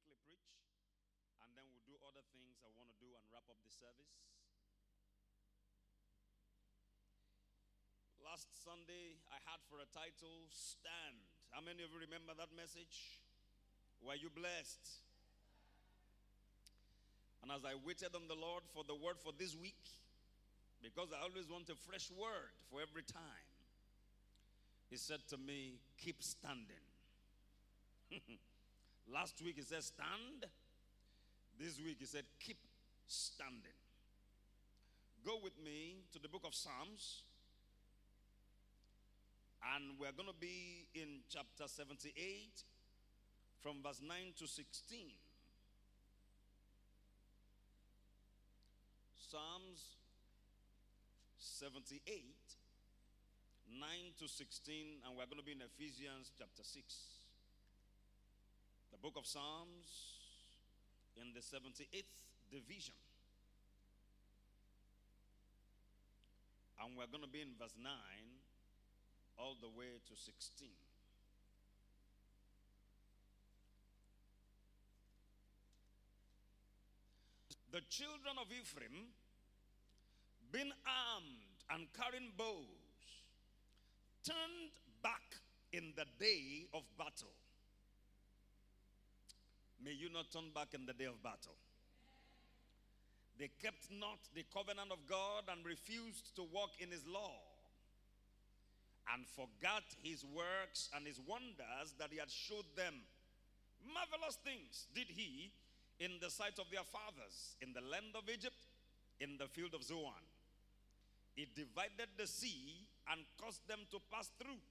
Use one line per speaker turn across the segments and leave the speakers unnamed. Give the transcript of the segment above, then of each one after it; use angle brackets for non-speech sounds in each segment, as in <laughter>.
quickly preach, and then we'll do other things I want to do and wrap up the service. Last Sunday, I had for a title, Stand. How many of you remember that message? Were you blessed? And as I waited on the Lord for the word for this week, because I always want a fresh word for every time, He said to me, Keep standing. <laughs> Last week He said, Stand. This week He said, Keep standing. Go with me to the book of Psalms. And we're going to be in chapter 78 from verse 9 to 16. Psalms 78, 9 to 16, and we're going to be in Ephesians chapter 6. Book of Psalms in the 78th division. And we're going to be in verse 9 all the way to 16. The children of Ephraim, being armed and carrying bows, turned back in the day of battle. May you not turn back in the day of battle. They kept not the covenant of God and refused to walk in his law and forgot his works and his wonders that he had showed them. Marvelous things did he in the sight of their fathers, in the land of Egypt, in the field of Zoan. He divided the sea and caused them to pass through.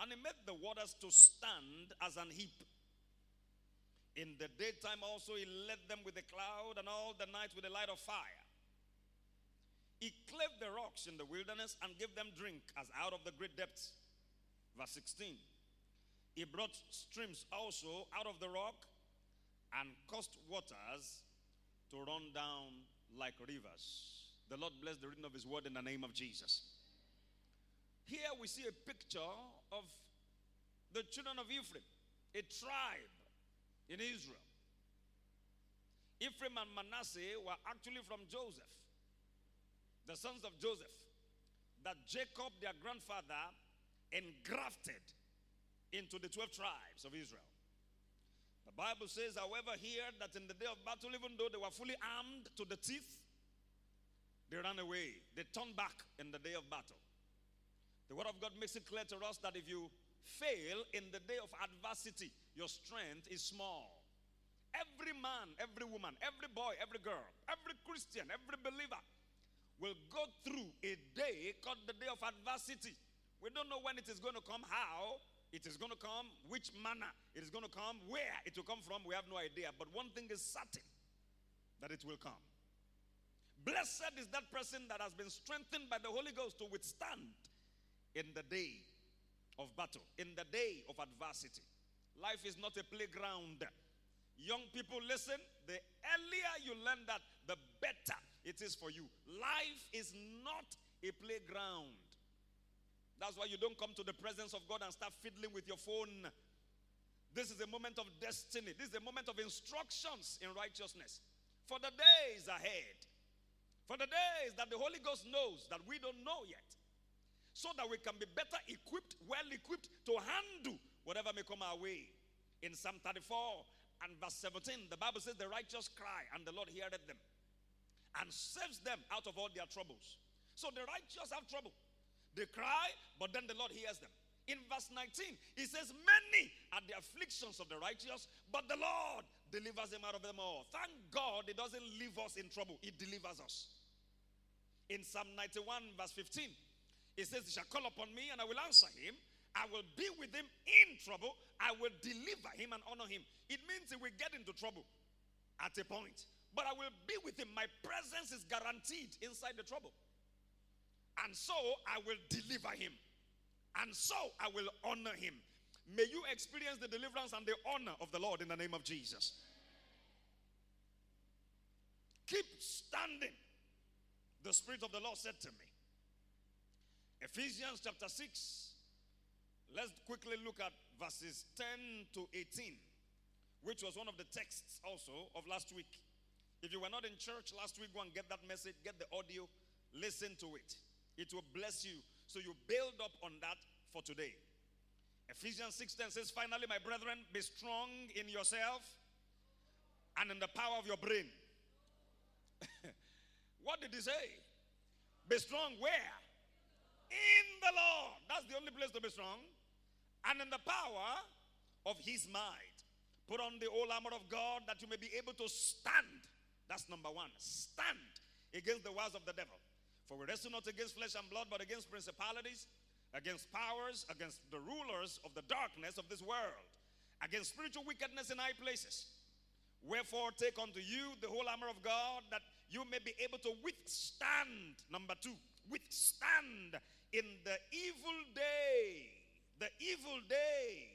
And he made the waters to stand as an heap. In the daytime also he led them with a cloud, and all the night with a light of fire. He cleft the rocks in the wilderness and gave them drink as out of the great depths. Verse 16. He brought streams also out of the rock and caused waters to run down like rivers. The Lord bless the reading of His word in the name of Jesus. Here we see a picture of the children of Ephraim, a tribe in Israel. Ephraim and Manasseh were actually from Joseph, the sons of Joseph, that Jacob, their grandfather, engrafted into the 12 tribes of Israel. The Bible says, however, here that in the day of battle, even though they were fully armed to the teeth, they ran away. They turned back in the day of battle. The Word of God makes it clear to us that if you fail in the day of adversity, your strength is small. Every man, every woman, every boy, every girl, every Christian, every believer will go through a day called the day of adversity. We don't know when it is going to come, how, it is going to come, which manner it is going to come, where it will come from, we have no idea. But one thing is certain that it will come. Blessed is that person that has been strengthened by the Holy Ghost to withstand in the day of battle, in the day of adversity. Life is not a playground. Young people, listen, the earlier you learn that, the better it is for you. Life is not a playground. That's why you don't come to the presence of God and start fiddling with your phone. This is a moment of destiny. This is a moment of instructions in righteousness for the days ahead. For the days that the Holy Ghost knows that we don't know yet. So that we can be better equipped, well equipped to handle whatever may come our way. In Psalm 34 and verse 17, the Bible says, The righteous cry, and the Lord heareth them and saves them out of all their troubles. So the righteous have trouble. They cry, but then the Lord hears them. In verse 19, he says, Many are the afflictions of the righteous, but the Lord delivers them out of them all. Thank God He doesn't leave us in trouble, He delivers us. In Psalm 91, verse 15, he says, He shall call upon me, and I will answer him. I will be with him in trouble. I will deliver him and honor him. It means he will get into trouble at a point, but I will be with him. My presence is guaranteed inside the trouble. And so I will deliver him. And so I will honor him. May you experience the deliverance and the honor of the Lord in the name of Jesus. Keep standing. The Spirit of the Lord said to me. Ephesians chapter 6. Let's quickly look at verses 10 to 18, which was one of the texts also of last week. If you were not in church last week, go and get that message, get the audio, listen to it. It will bless you. So you build up on that for today. Ephesians 6:10 says, Finally, my brethren, be strong in yourself and in the power of your brain. <laughs> what did he say? Be strong where? In the Lord. That's the only place to be strong. And in the power of his might. Put on the whole armor of God that you may be able to stand. That's number one. Stand against the wiles of the devil. For we wrestle not against flesh and blood, but against principalities, against powers, against the rulers of the darkness of this world, against spiritual wickedness in high places. Wherefore, take unto you the whole armor of God that you may be able to withstand. Number two, withstand in the evil day. The evil day.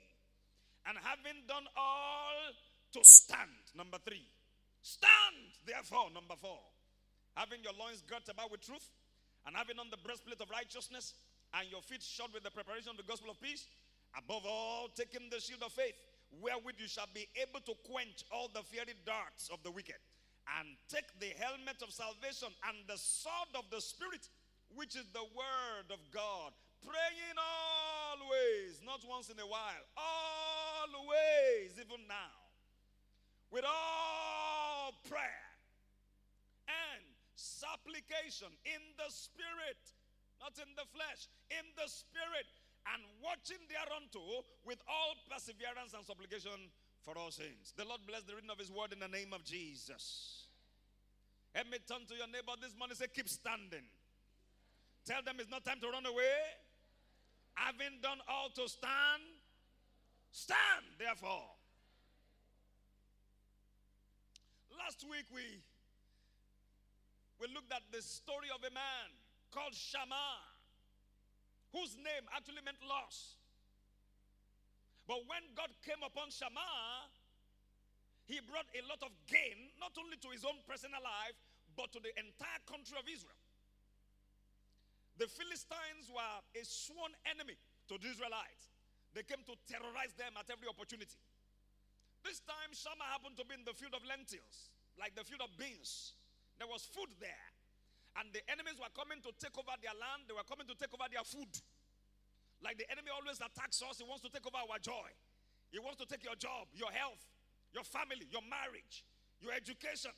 And having done all to stand. Number three, stand therefore. Number four, having your loins girt about with truth, and having on the breastplate of righteousness, and your feet shod with the preparation of the gospel of peace. Above all, taking the shield of faith wherewith you shall be able to quench all the fiery darts of the wicked. And take the helmet of salvation and the sword of the Spirit, which is the word of God. Praying always, not once in a while, always, even now, with all prayer and supplication in the Spirit, not in the flesh, in the Spirit and watching thereunto with all perseverance and supplication for all saints. The Lord bless the reading of His word in the name of Jesus. Let me turn to your neighbor this morning say, Keep standing. Tell them it's not time to run away. Having done all to stand, stand therefore. Last week we we looked at the story of a man called Shammah whose name actually meant loss. But when God came upon Shammah, he brought a lot of gain, not only to his own personal life, but to the entire country of Israel. The Philistines were a sworn enemy to the Israelites. They came to terrorize them at every opportunity. This time, Shammah happened to be in the field of lentils, like the field of beans. There was food there. And the enemies were coming to take over their land, they were coming to take over their food. Like the enemy always attacks us, he wants to take over our joy. He wants to take your job, your health, your family, your marriage, your education,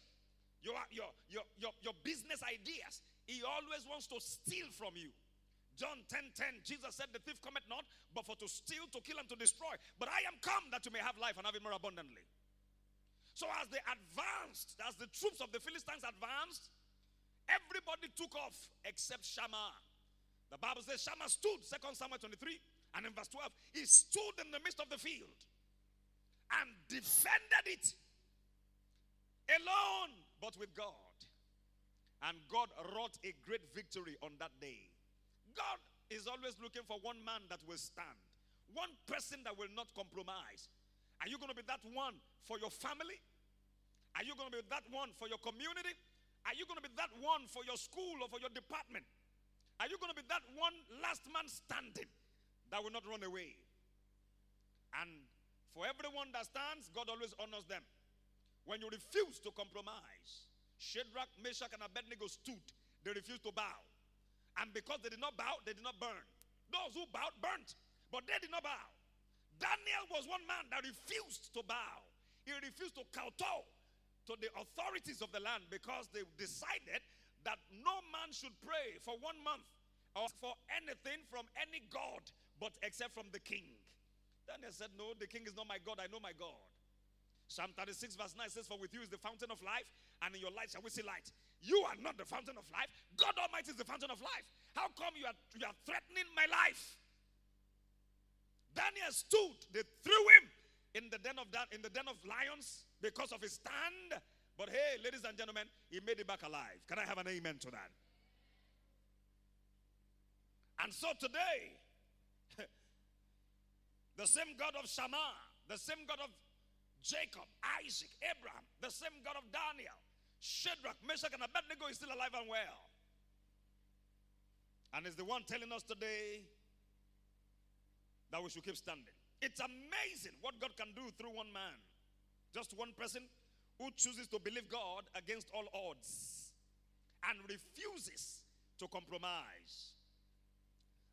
your, your, your, your, your business ideas. He always wants to steal from you. John 10 10, Jesus said, The thief cometh not, but for to steal, to kill, and to destroy. But I am come that you may have life and have it more abundantly. So, as they advanced, as the troops of the Philistines advanced, Everybody took off except Shammah. The Bible says Shammah stood, 2 Samuel 23, and in verse 12, he stood in the midst of the field and defended it alone, but with God. And God wrought a great victory on that day. God is always looking for one man that will stand, one person that will not compromise. Are you going to be that one for your family? Are you going to be that one for your community? Are you going to be that one for your school or for your department? Are you going to be that one last man standing that will not run away? And for everyone that stands, God always honors them. When you refuse to compromise, Shadrach, Meshach, and Abednego stood. They refused to bow. And because they did not bow, they did not burn. Those who bowed burnt, but they did not bow. Daniel was one man that refused to bow. He refused to kowtow to the authorities of the land because they decided that no man should pray for one month or for anything from any God but except from the king. Daniel said, No, the king is not my God, I know my God. Psalm 36, verse 9 says, For with you is the fountain of life, and in your light shall we see light. You are not the fountain of life. God Almighty is the fountain of life. How come you are, you are threatening my life? Daniel stood, they threw him in the den of in the den of lions because of his stand. But hey, ladies and gentlemen, he made it back alive. Can I have an amen to that? And so today, <laughs> the same God of Shammah, the same God of Jacob, Isaac, Abraham, the same God of Daniel, Shadrach, Meshach, and Abednego is still alive and well. And is the one telling us today that we should keep standing. It's amazing what God can do through one man. Just one person who chooses to believe God against all odds and refuses to compromise.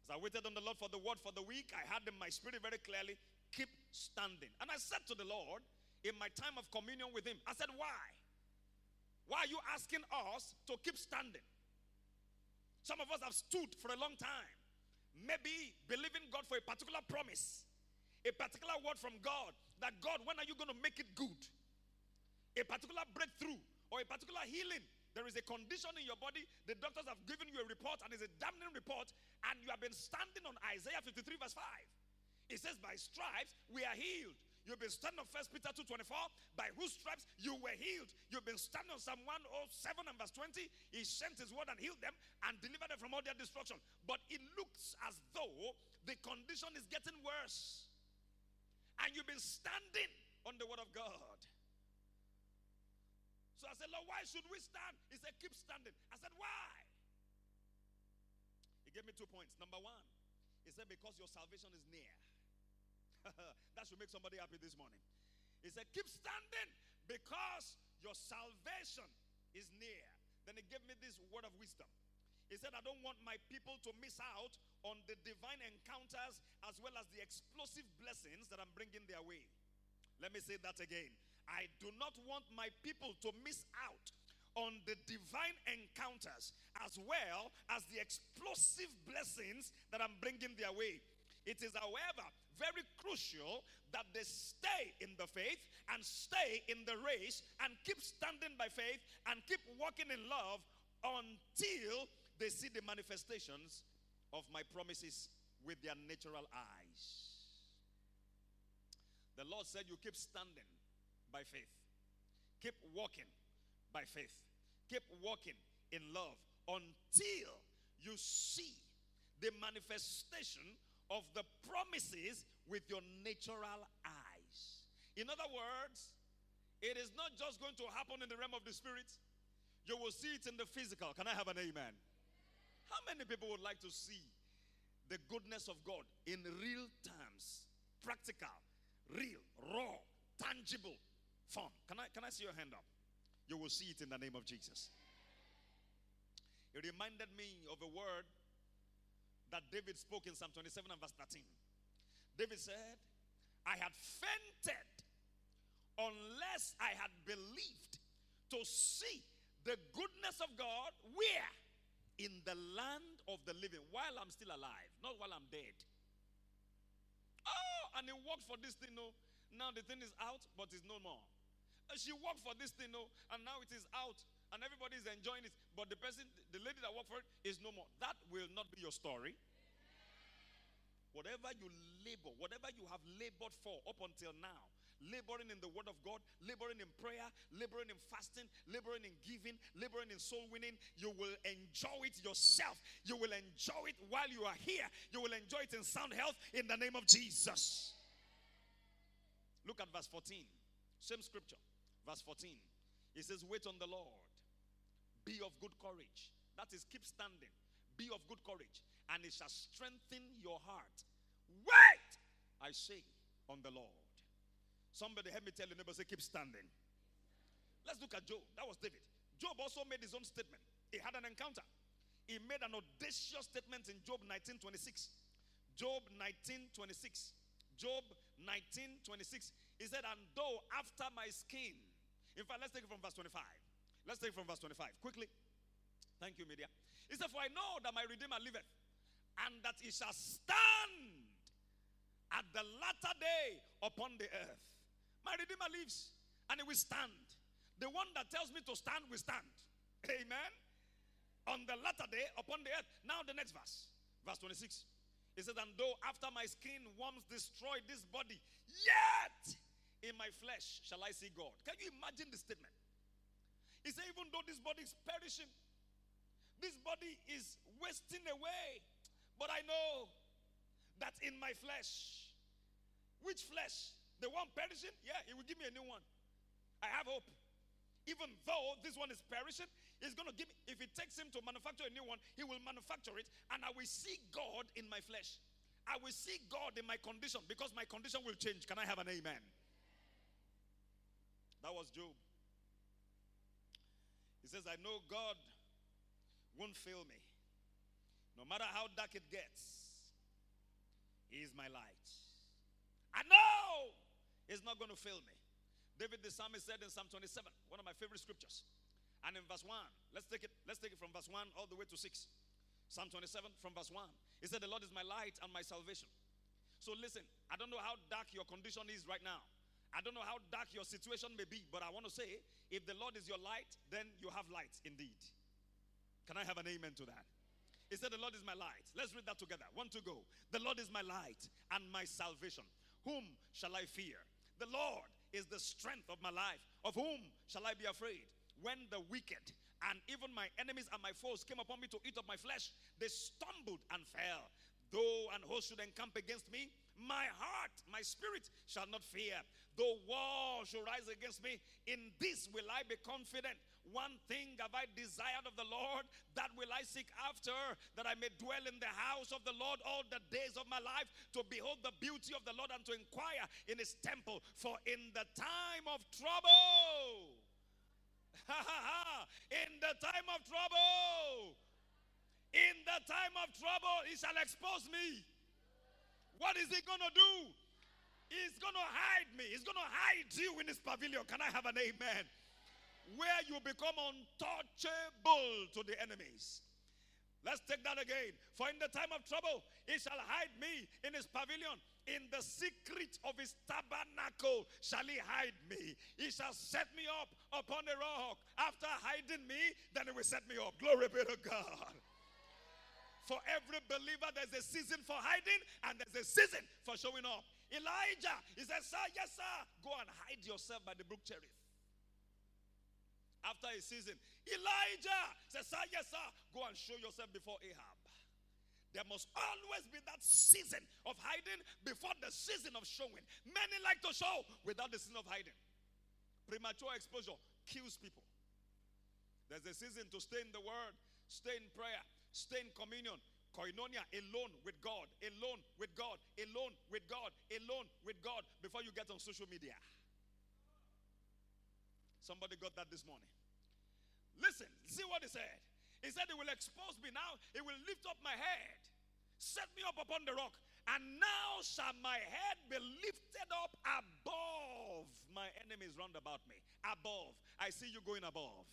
As I waited on the Lord for the word for the week, I had in my spirit very clearly keep standing. And I said to the Lord in my time of communion with Him, I said, Why? Why are you asking us to keep standing? Some of us have stood for a long time, maybe believing God for a particular promise, a particular word from God that God, when are you going to make it good? a particular breakthrough or a particular healing, there is a condition in your body. The doctors have given you a report, and it's a damning report, and you have been standing on Isaiah 53, verse 5. It says, By stripes we are healed. You've been standing on 1 Peter 2:24, by whose stripes you were healed. You've been standing on Psalm 107 and verse 20. He sent his word and healed them and delivered them from all their destruction. But it looks as though the condition is getting worse. And you've been standing on the word of God. So I said, Lord, why should we stand? He said, keep standing. I said, why? He gave me two points. Number one, he said, because your salvation is near. <laughs> that should make somebody happy this morning. He said, keep standing because your salvation is near. Then he gave me this word of wisdom. He said, I don't want my people to miss out on the divine encounters as well as the explosive blessings that I'm bringing their way. Let me say that again. I do not want my people to miss out on the divine encounters as well as the explosive blessings that I'm bringing their way. It is, however, very crucial that they stay in the faith and stay in the race and keep standing by faith and keep walking in love until they see the manifestations of my promises with their natural eyes. The Lord said, You keep standing by faith. Keep walking by faith. Keep walking in love until you see the manifestation of the promises with your natural eyes. In other words, it is not just going to happen in the realm of the spirit, you will see it in the physical. Can I have an amen? How many people would like to see the goodness of God in real terms? Practical, real, raw, tangible, form. Can I, can I see your hand up? You will see it in the name of Jesus. It reminded me of a word that David spoke in Psalm 27 and verse 13. David said, I had fainted unless I had believed to see the goodness of God where? In the land of the living while I'm still alive, not while I'm dead. Oh, and he worked for this thing. No, now the thing is out, but it's no more. And She worked for this thing, no, and now it is out, and everybody is enjoying it. But the person, the lady that worked for it, is no more. That will not be your story. Whatever you labor, whatever you have labored for up until now, laboring in the Word of God, laboring in prayer, laboring in fasting, laboring in giving, laboring in soul winning, you will enjoy it yourself. You will enjoy it while you are here. You will enjoy it in sound health in the name of Jesus. Look at verse 14. Same scripture. Verse 14. It says, Wait on the Lord. Be of good courage. That is, keep standing. Be of good courage, and it shall strengthen your heart. Wait, I say, on the Lord. Somebody help me tell your neighbor, say, keep standing. Let's look at Job. That was David. Job also made his own statement. He had an encounter. He made an audacious statement in Job 19:26. Job 19:26. Job 19:26. He said, "And though after my skin in fact, let's take it from verse 25. Let's take it from verse 25. Quickly. Thank you, media. He said, For I know that my Redeemer liveth, and that he shall stand at the latter day upon the earth. My Redeemer lives, and he will stand. The one that tells me to stand will stand. Amen. On the latter day upon the earth. Now, the next verse, verse 26. He says, And though after my skin worms destroy this body, yet in my flesh shall I see God. Can you imagine the statement? He said, even though this body is perishing, this body is wasting away, but I know that in my flesh, which flesh? The one perishing? Yeah, he will give me a new one. I have hope. Even though this one is perishing, he's going to give me, if it takes him to manufacture a new one, he will manufacture it, and I will see God in my flesh. I will see God in my condition because my condition will change. Can I have an amen? That was Job. He says, I know God won't fail me. No matter how dark it gets, He is my light. I know He's not going to fail me. David the psalmist said in Psalm 27, one of my favorite scriptures. And in verse 1, let's take it, let's take it from verse 1 all the way to 6. Psalm 27 from verse 1. He said, The Lord is my light and my salvation. So listen, I don't know how dark your condition is right now. I don't know how dark your situation may be, but I want to say, if the Lord is your light, then you have light indeed. Can I have an amen to that? He said, The Lord is my light. Let's read that together. One to go. The Lord is my light and my salvation. Whom shall I fear? The Lord is the strength of my life. Of whom shall I be afraid? When the wicked and even my enemies and my foes came upon me to eat up my flesh, they stumbled and fell. Though an host should encamp against me, my heart, my spirit shall not fear. Though war should rise against me, in this will I be confident. One thing have I desired of the Lord, that will I seek after, that I may dwell in the house of the Lord all the days of my life, to behold the beauty of the Lord and to inquire in his temple. For in the time of trouble, <laughs> in the time of trouble, in the time of trouble, he shall expose me. What is he going to do? He's going to hide me. He's going to hide you in his pavilion. Can I have an amen? Where you become untouchable to the enemies. Let's take that again. For in the time of trouble, he shall hide me in his pavilion. In the secret of his tabernacle shall he hide me. He shall set me up upon a rock. After hiding me, then he will set me up. Glory be to God. For every believer, there's a season for hiding and there's a season for showing up. Elijah, he said, Sir, yes, sir, go and hide yourself by the brook Cherith. After a season, Elijah says, Sir, yes, sir, go and show yourself before Ahab. There must always be that season of hiding before the season of showing. Many like to show without the season of hiding. Premature exposure kills people. There's a season to stay in the word, stay in prayer, Stay in communion. Koinonia alone with God, alone with God, alone with God, alone with God before you get on social media. Somebody got that this morning. Listen, see what he said. He said, He will expose me now, He will lift up my head, set me up upon the rock, and now shall my head be lifted up above my enemies round about me. Above. I see you going above.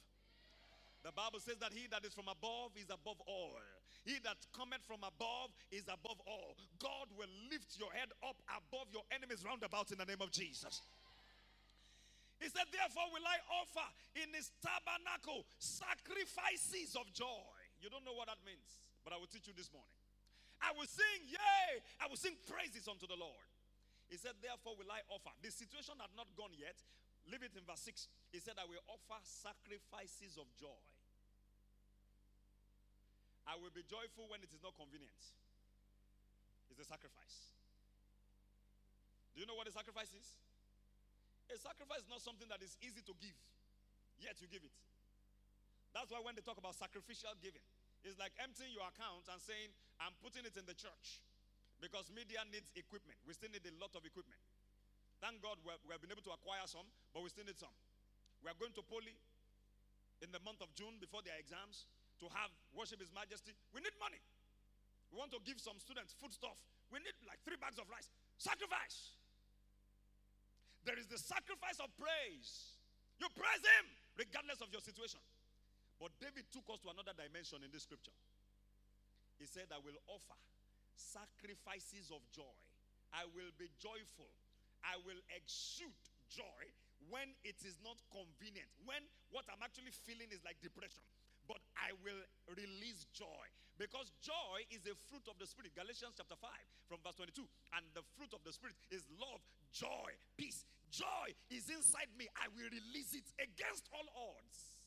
The Bible says that he that is from above is above all. He that cometh from above is above all. God will lift your head up above your enemies round about in the name of Jesus. He said, Therefore, will I offer in his tabernacle sacrifices of joy. You don't know what that means, but I will teach you this morning. I will sing, yea, I will sing praises unto the Lord. He said, Therefore, will I offer. The situation had not gone yet. Leave it in verse 6. He said, I will offer sacrifices of joy. I will be joyful when it is not convenient. It's a sacrifice. Do you know what a sacrifice is? A sacrifice is not something that is easy to give, yet you give it. That's why when they talk about sacrificial giving, it's like emptying your account and saying, I'm putting it in the church because media needs equipment. We still need a lot of equipment. Thank God we have been able to acquire some, but we still need some. We are going to Poly in the month of June before their exams to have worship His Majesty, we need money. We want to give some students food stuff. We need like three bags of rice. Sacrifice. There is the sacrifice of praise. You praise Him regardless of your situation. But David took us to another dimension in this scripture. He said, I will offer sacrifices of joy. I will be joyful. I will exude joy when it is not convenient. When what I'm actually feeling is like depression but I will release joy. Because joy is a fruit of the Spirit. Galatians chapter 5 from verse 22. And the fruit of the Spirit is love, joy, peace. Joy is inside me. I will release it against all odds.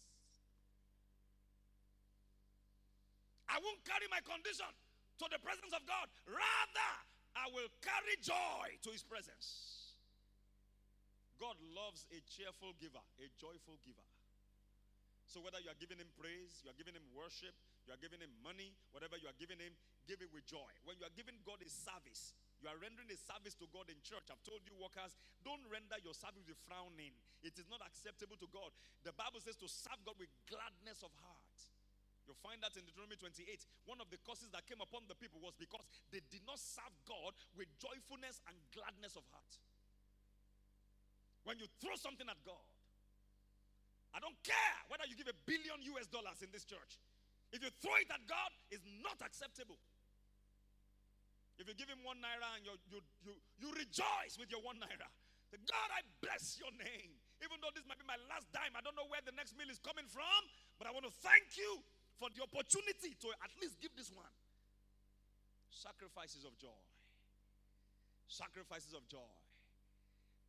I won't carry my condition to the presence of God. Rather, I will carry joy to his presence. God loves a cheerful giver, a joyful giver. So whether you are giving him praise, you are giving him worship, You are giving him money, whatever you are giving him, give it with joy. When you are giving God a service, you are rendering a service to God in church. I've told you, workers, don't render your service with frowning. It is not acceptable to God. The Bible says to serve God with gladness of heart. You'll find that in Deuteronomy 28. One of the curses that came upon the people was because they did not serve God with joyfulness and gladness of heart. When you throw something at God, I don't care whether you give a billion US dollars in this church. If you throw it at God, it's not acceptable. If you give him one naira and you, you, you, you rejoice with your one naira, say, God, I bless your name. Even though this might be my last dime, I don't know where the next meal is coming from, but I want to thank you for the opportunity to at least give this one. Sacrifices of joy. Sacrifices of joy.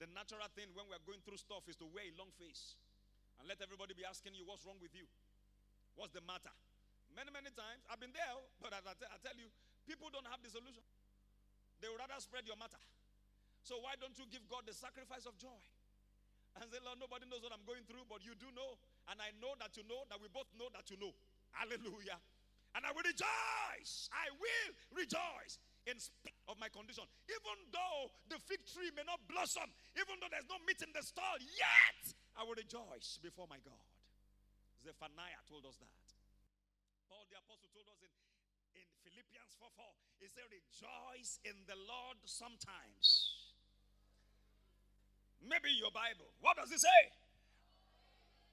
The natural thing when we're going through stuff is to wear a long face and let everybody be asking you, What's wrong with you? What's the matter? Many, many times, I've been there, but I, I tell you, people don't have the solution. They would rather spread your matter. So why don't you give God the sacrifice of joy? And say, Lord, nobody knows what I'm going through, but you do know. And I know that you know that we both know that you know. Hallelujah. And I will rejoice. I will rejoice in spite of my condition. Even though the fig tree may not blossom, even though there's no meat in the stall, yet I will rejoice before my God. Zephaniah told us that. Paul the apostle told us in, in Philippians 4 4, he said, Rejoice in the Lord sometimes. Maybe your Bible. What does it say?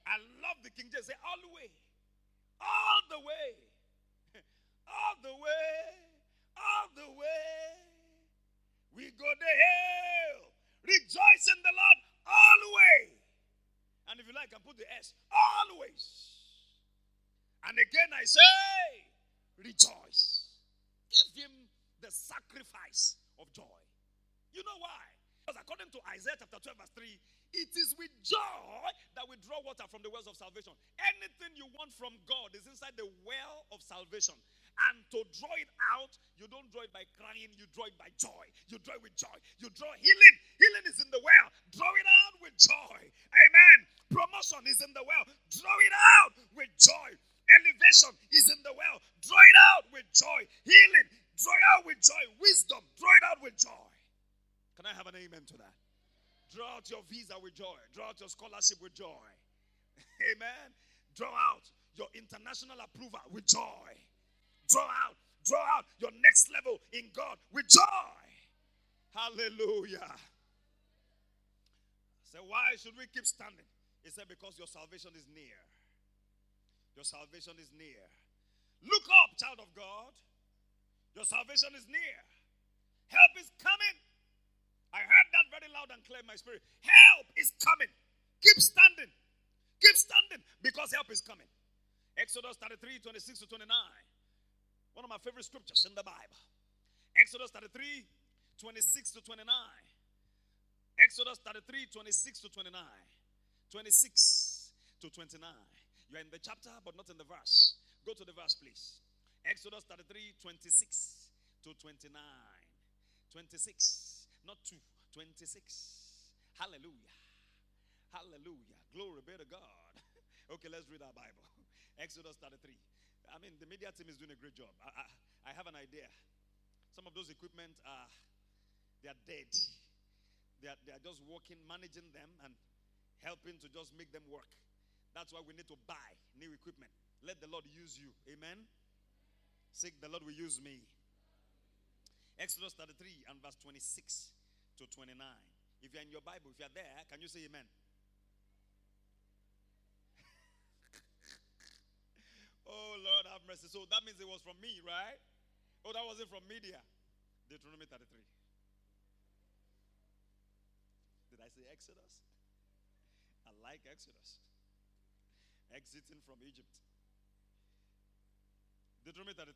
I love the King James. Say, way, all the way, all the way, all the way. We go to hell. Rejoice in the Lord always. And if you like, I put the S. Always. And again I say, rejoice. Give him the sacrifice of joy. You know why? Because according to Isaiah chapter 12, verse 3, it is with joy that we draw water from the wells of salvation. Anything you want from God is inside the well of salvation. And to draw it out, you don't draw it by crying, you draw it by joy. You draw it with joy. You draw healing. Healing is in the well. Draw it out with joy. Amen. Promotion is in the well. Draw it out with joy. Elevation is in the well. Draw it out with joy. Healing. Draw it out with joy. Wisdom. Draw it out with joy. Can I have an amen to that? Draw out your visa with joy. Draw out your scholarship with joy. <laughs> Amen. Draw out your international approval with joy. Draw out, draw out your next level in God with joy. Hallelujah. So why should we keep standing? He said, because your salvation is near. Your salvation is near. Look up, child of God. Your salvation is near. Help is coming. I heard that very loud and clear in my spirit. Help is coming. Keep standing. Keep standing because help is coming. Exodus 33 26 to 29. One of my favorite scriptures in the Bible. Exodus 33 26 to 29. Exodus 33 26 to 29. 26 to 29. You are in the chapter, but not in the verse. Go to the verse, please. Exodus 33 26 to 29. 26 not two, 26. Hallelujah. Hallelujah. Glory be to God. <laughs> okay, let's read our Bible. Exodus 33. I mean, the media team is doing a great job. I, I, I have an idea. Some of those equipment are they are dead. They are, they are just working, managing them, and helping to just make them work. That's why we need to buy new equipment. Let the Lord use you. Amen. Seek the Lord will use me. Exodus 33 and verse 26 to 29. If you're in your Bible, if you're there, can you say amen? Oh, Lord, have mercy. So that means it was from me, right? Oh, that wasn't from media. Deuteronomy 33. Did I say Exodus? I like Exodus. Exiting from Egypt. Deuteronomy 33,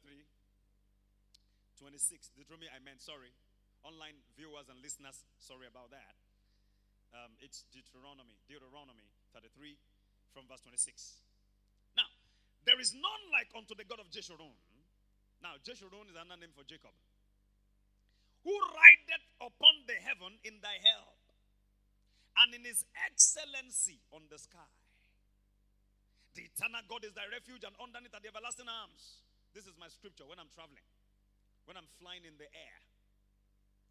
26. Deuteronomy, I meant, sorry online viewers and listeners, sorry about that. Um, it's Deuteronomy, Deuteronomy 33 from verse 26. There is none like unto the God of Jeshurun. Now, Jeshurun is another name for Jacob. Who rideth upon the heaven in thy help, and in his excellency on the sky. The eternal God is thy refuge, and underneath are the everlasting arms. This is my scripture when I'm traveling, when I'm flying in the air,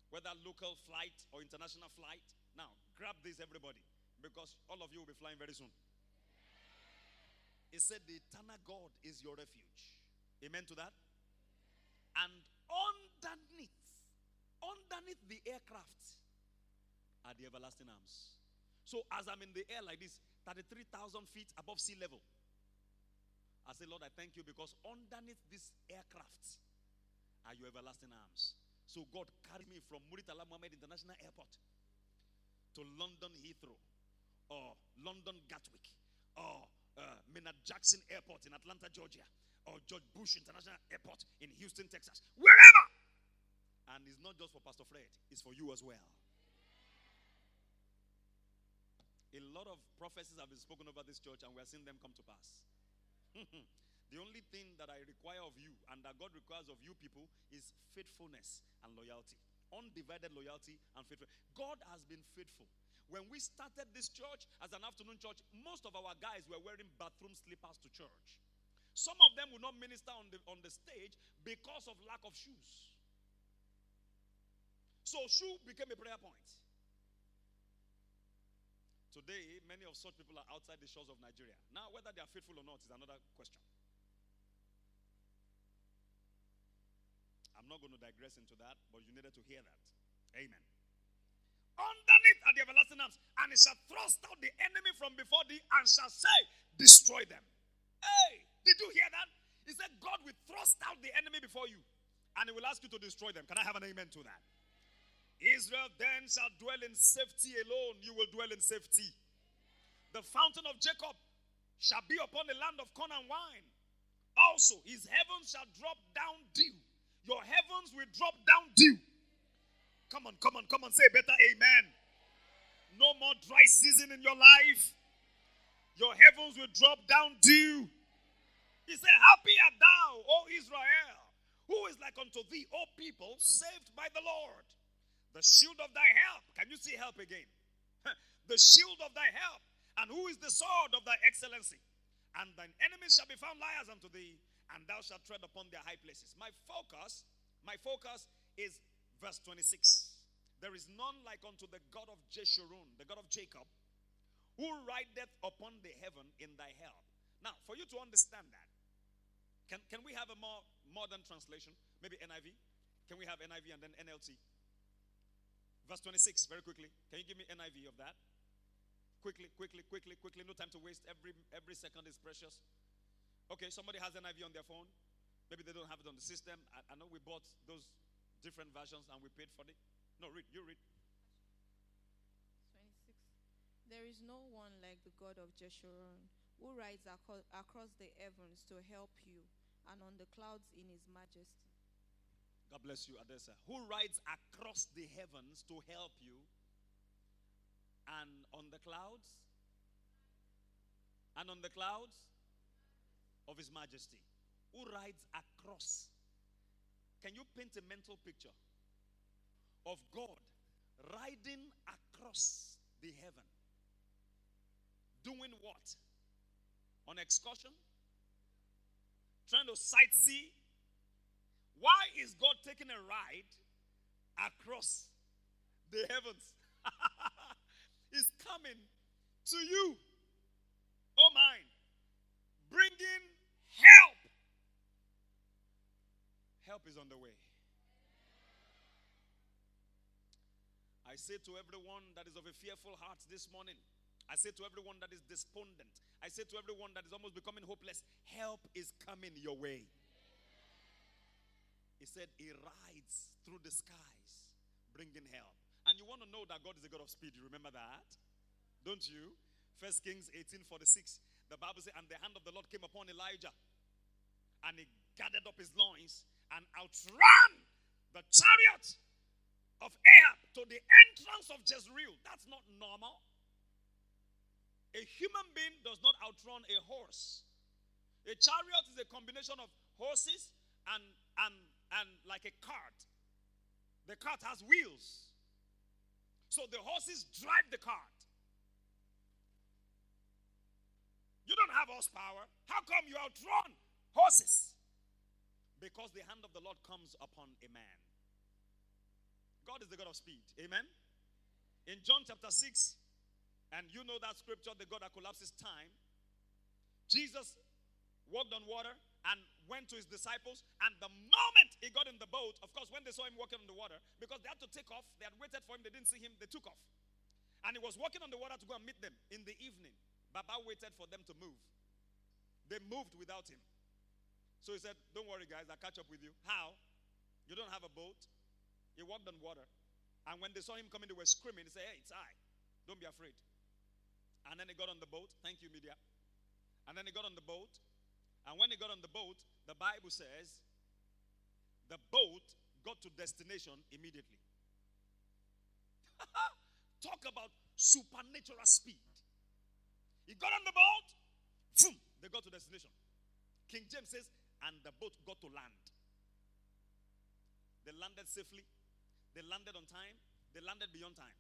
whether local flight or international flight. Now, grab this, everybody, because all of you will be flying very soon. He said, The eternal God is your refuge. Amen to that? And underneath, underneath the aircraft are the everlasting arms. So as I'm in the air like this, 33,000 feet above sea level, I say, Lord, I thank you because underneath this aircraft are your everlasting arms. So God carried me from Muritala Mohammed International Airport to London Heathrow or London Gatwick or uh, Maynard Jackson Airport in Atlanta, Georgia or George Bush International Airport in Houston, Texas, wherever. And it's not just for Pastor Fred, it's for you as well. A lot of prophecies have been spoken over this church, and we are seeing them come to pass. <laughs> the only thing that I require of you and that God requires of you people is faithfulness and loyalty. Undivided loyalty and faithfulness. God has been faithful. When we started this church as an afternoon church, most of our guys were wearing bathroom slippers to church. Some of them would not minister on the, on the stage because of lack of shoes. So, shoe became a prayer point. Today, many of such people are outside the shores of Nigeria. Now, whether they are faithful or not is another question. I'm not going to digress into that, but you needed to hear that. Amen. Underneath are the everlasting arms, and it shall thrust out the enemy from before thee, and shall say, Destroy them. Hey, did you hear that? He said, God will thrust out the enemy before you, and he will ask you to destroy them. Can I have an amen to that? Israel then shall dwell in safety alone. You will dwell in safety. The fountain of Jacob shall be upon the land of corn and wine. Also, his heavens shall drop down dew. Your heavens will drop down dew. Come on, come on, come on, say better amen. No more dry season in your life. Your heavens will drop down dew. He said, Happy art thou, O Israel, who is like unto thee, O people saved by the Lord. The shield of thy help. Can you see help again? the shield of thy help. And who is the sword of thy excellency? And thine enemies shall be found liars unto thee, and thou shalt tread upon their high places. My focus, my focus is verse 26. There is none like unto the God of Jeshurun, the God of Jacob, who rideth upon the heaven in thy help. Now, for you to understand that, can, can we have a more modern translation? Maybe NIV? Can we have NIV and then NLT? Verse 26, very quickly. Can you give me NIV of that? Quickly, quickly, quickly, quickly. No time to waste. Every every second is precious. Okay, somebody has NIV on their phone. Maybe they don't have it on the system. I, I know we bought those different versions and we paid for it. No, read. You read.
26. There is no one like the God of Jeshurun, who rides across the heavens to help you, and on the clouds in his majesty.
God bless you, Adessa. Who rides across the heavens to help you and on the clouds? And on the clouds of His Majesty. Who rides across? Can you paint a mental picture of God riding across the heaven? Doing what? On excursion? Trying to sightsee? Why is God taking a ride across the heavens? <laughs> He's coming to you. Oh, mine. Bringing help. Help is on the way. I say to everyone that is of a fearful heart this morning, I say to everyone that is despondent, I say to everyone that is almost becoming hopeless, help is coming your way. He said he rides through the skies, bringing help. And you want to know that God is a God of speed. You remember that? Don't you? First Kings 18 46. The Bible says, And the hand of the Lord came upon Elijah, and he gathered up his loins and outran the chariot of Ahab to the entrance of Jezreel. That's not normal. A human being does not outrun a horse. A chariot is a combination of horses and, and and like a cart. The cart has wheels. So the horses drive the cart. You don't have horsepower. How come you outrun horses? Because the hand of the Lord comes upon a man. God is the God of speed. Amen. In John chapter 6, and you know that scripture, the God that collapses time, Jesus walked on water and went to his disciples. And the moment he got in the boat, of course, when they saw him walking on the water, because they had to take off, they had waited for him, they didn't see him, they took off. And he was walking on the water to go and meet them in the evening. Baba waited for them to move. They moved without him. So he said, Don't worry, guys, I'll catch up with you. How? You don't have a boat. He walked on water. And when they saw him coming, they were screaming. He said, Hey, it's I. Don't be afraid. And then he got on the boat. Thank you, media. And then he got on the boat and when he got on the boat, the Bible says the boat got to destination immediately. <laughs> Talk about supernatural speed. He got on the boat, boom, they got to destination. King James says, and the boat got to land. They landed safely, they landed on time, they landed beyond time.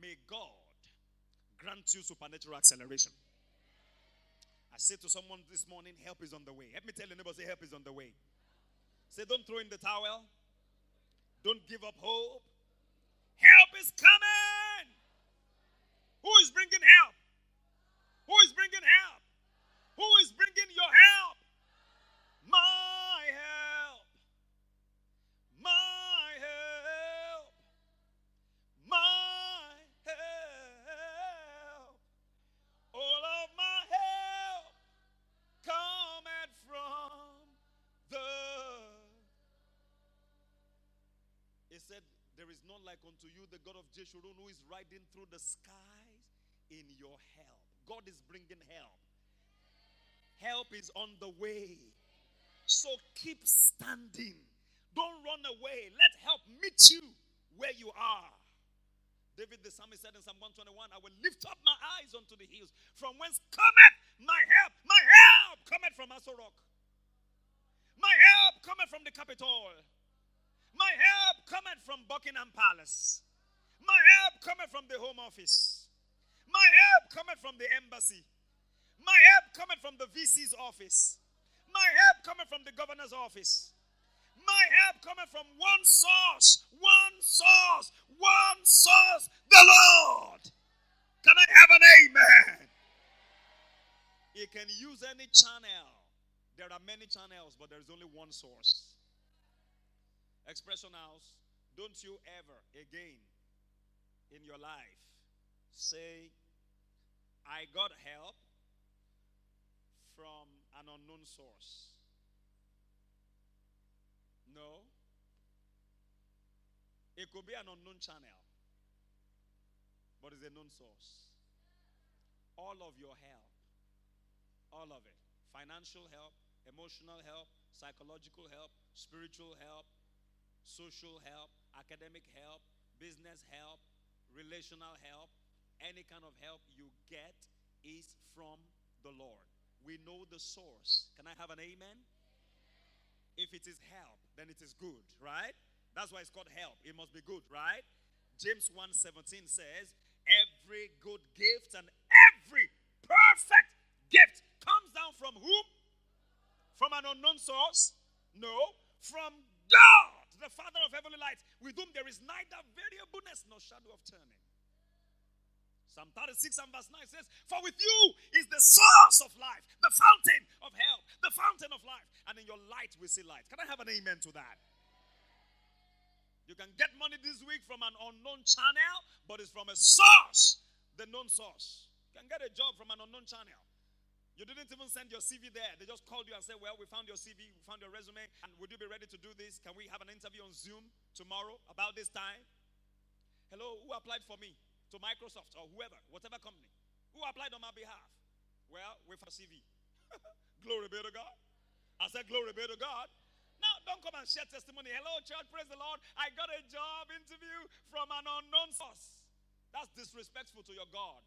May God grant you supernatural acceleration. I said to someone this morning, help is on the way. Let me tell your neighbor, say, help is on the way. Say, don't throw in the towel. Don't give up hope. Help is coming. Who is bringing help? Who is bringing help? Who is bringing your help? Like unto you, the God of Jeshurun, who is riding through the skies in your help. God is bringing help. Help is on the way. So keep standing. Don't run away. Let help meet you where you are. David the psalmist said in Psalm 121, I will lift up my eyes unto the hills, from whence cometh my help. My help cometh from Aso Rock. My help cometh from the Capitol. My help cometh from Buckingham Palace. My help cometh from the Home Office. My help cometh from the embassy. My help cometh from the VC's office. My help cometh from the governor's office. My help cometh from one source, one source, one source, the Lord. Can I have an amen? He can use any channel. There are many channels, but there is only one source. Expression House, don't you ever again in your life say, I got help from an unknown source. No. It could be an unknown channel, but it's a known source. All of your help, all of it financial help, emotional help, psychological help, spiritual help, social help, academic help, business help, relational help, any kind of help you get is from the Lord. We know the source. Can I have an amen? If it is help, then it is good, right? That's why it's called help. It must be good, right? James 1:17 says, "Every good gift and every perfect gift comes down from whom? From an unknown source? No, from God, the Father of heavenly lights, with whom there is neither variableness nor shadow of turning. Psalm 36 and verse 9 says, For with you is the source of life, the fountain of help, the fountain of life. And in your light we see light. Can I have an amen to that? You can get money this week from an unknown channel, but it's from a source, the known source. You can get a job from an unknown channel. You didn't even send your CV there. They just called you and said, Well, we found your CV, we found your resume, and would you be ready to do this? Can we have an interview on Zoom tomorrow about this time? Hello, who applied for me? To Microsoft or whoever, whatever company. Who applied on my behalf? Well, with a CV. glory be to God. I said, Glory be to God. Now, don't come and share testimony. Hello, church, praise the Lord. I got a job interview from an unknown source. That's disrespectful to your God.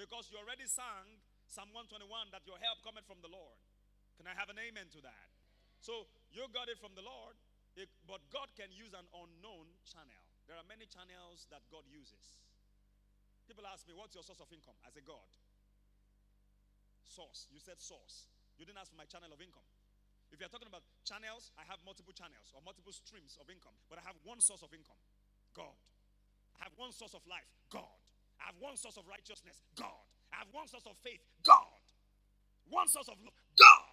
Because you already sang Psalm 121 that your help cometh from the Lord. Can I have an amen to that? So you got it from the Lord, it, but God can use an unknown channel. There are many channels that God uses. People ask me, What's your source of income? I say, God. Source. You said source. You didn't ask for my channel of income. If you're talking about channels, I have multiple channels or multiple streams of income, but I have one source of income God. I have one source of life God. I have one source of righteousness God. I have one source of faith God. One source of love God.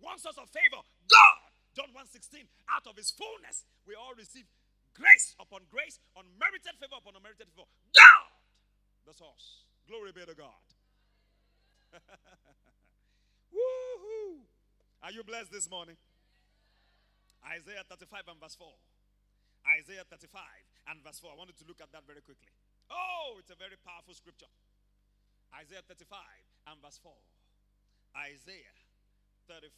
One source of favor God. John 1:16 out of his fullness we all receive grace upon grace, unmerited favor upon unmerited favor. God, the source. Glory be to God. <laughs> Woohoo! Are you blessed this morning? Isaiah 35 and verse 4. Isaiah 35 and verse 4. I wanted to look at that very quickly. Oh, it's a very powerful scripture. Isaiah 35 and verse 4. Isaiah 35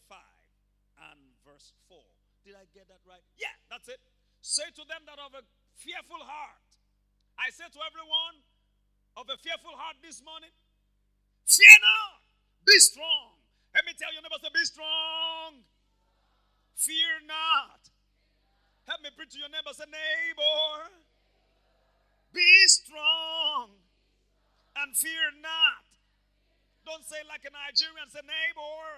and verse 4. Did I get that right? Yeah, that's it. Say to them that have a fearful heart. I say to everyone of a fearful heart this morning, fear not, be strong. Let me tell your neighbor, say, be strong. Fear not. Help me preach to your neighbor, say, neighbor, be strong and fear not. Don't say like a Nigerian, say, neighbor.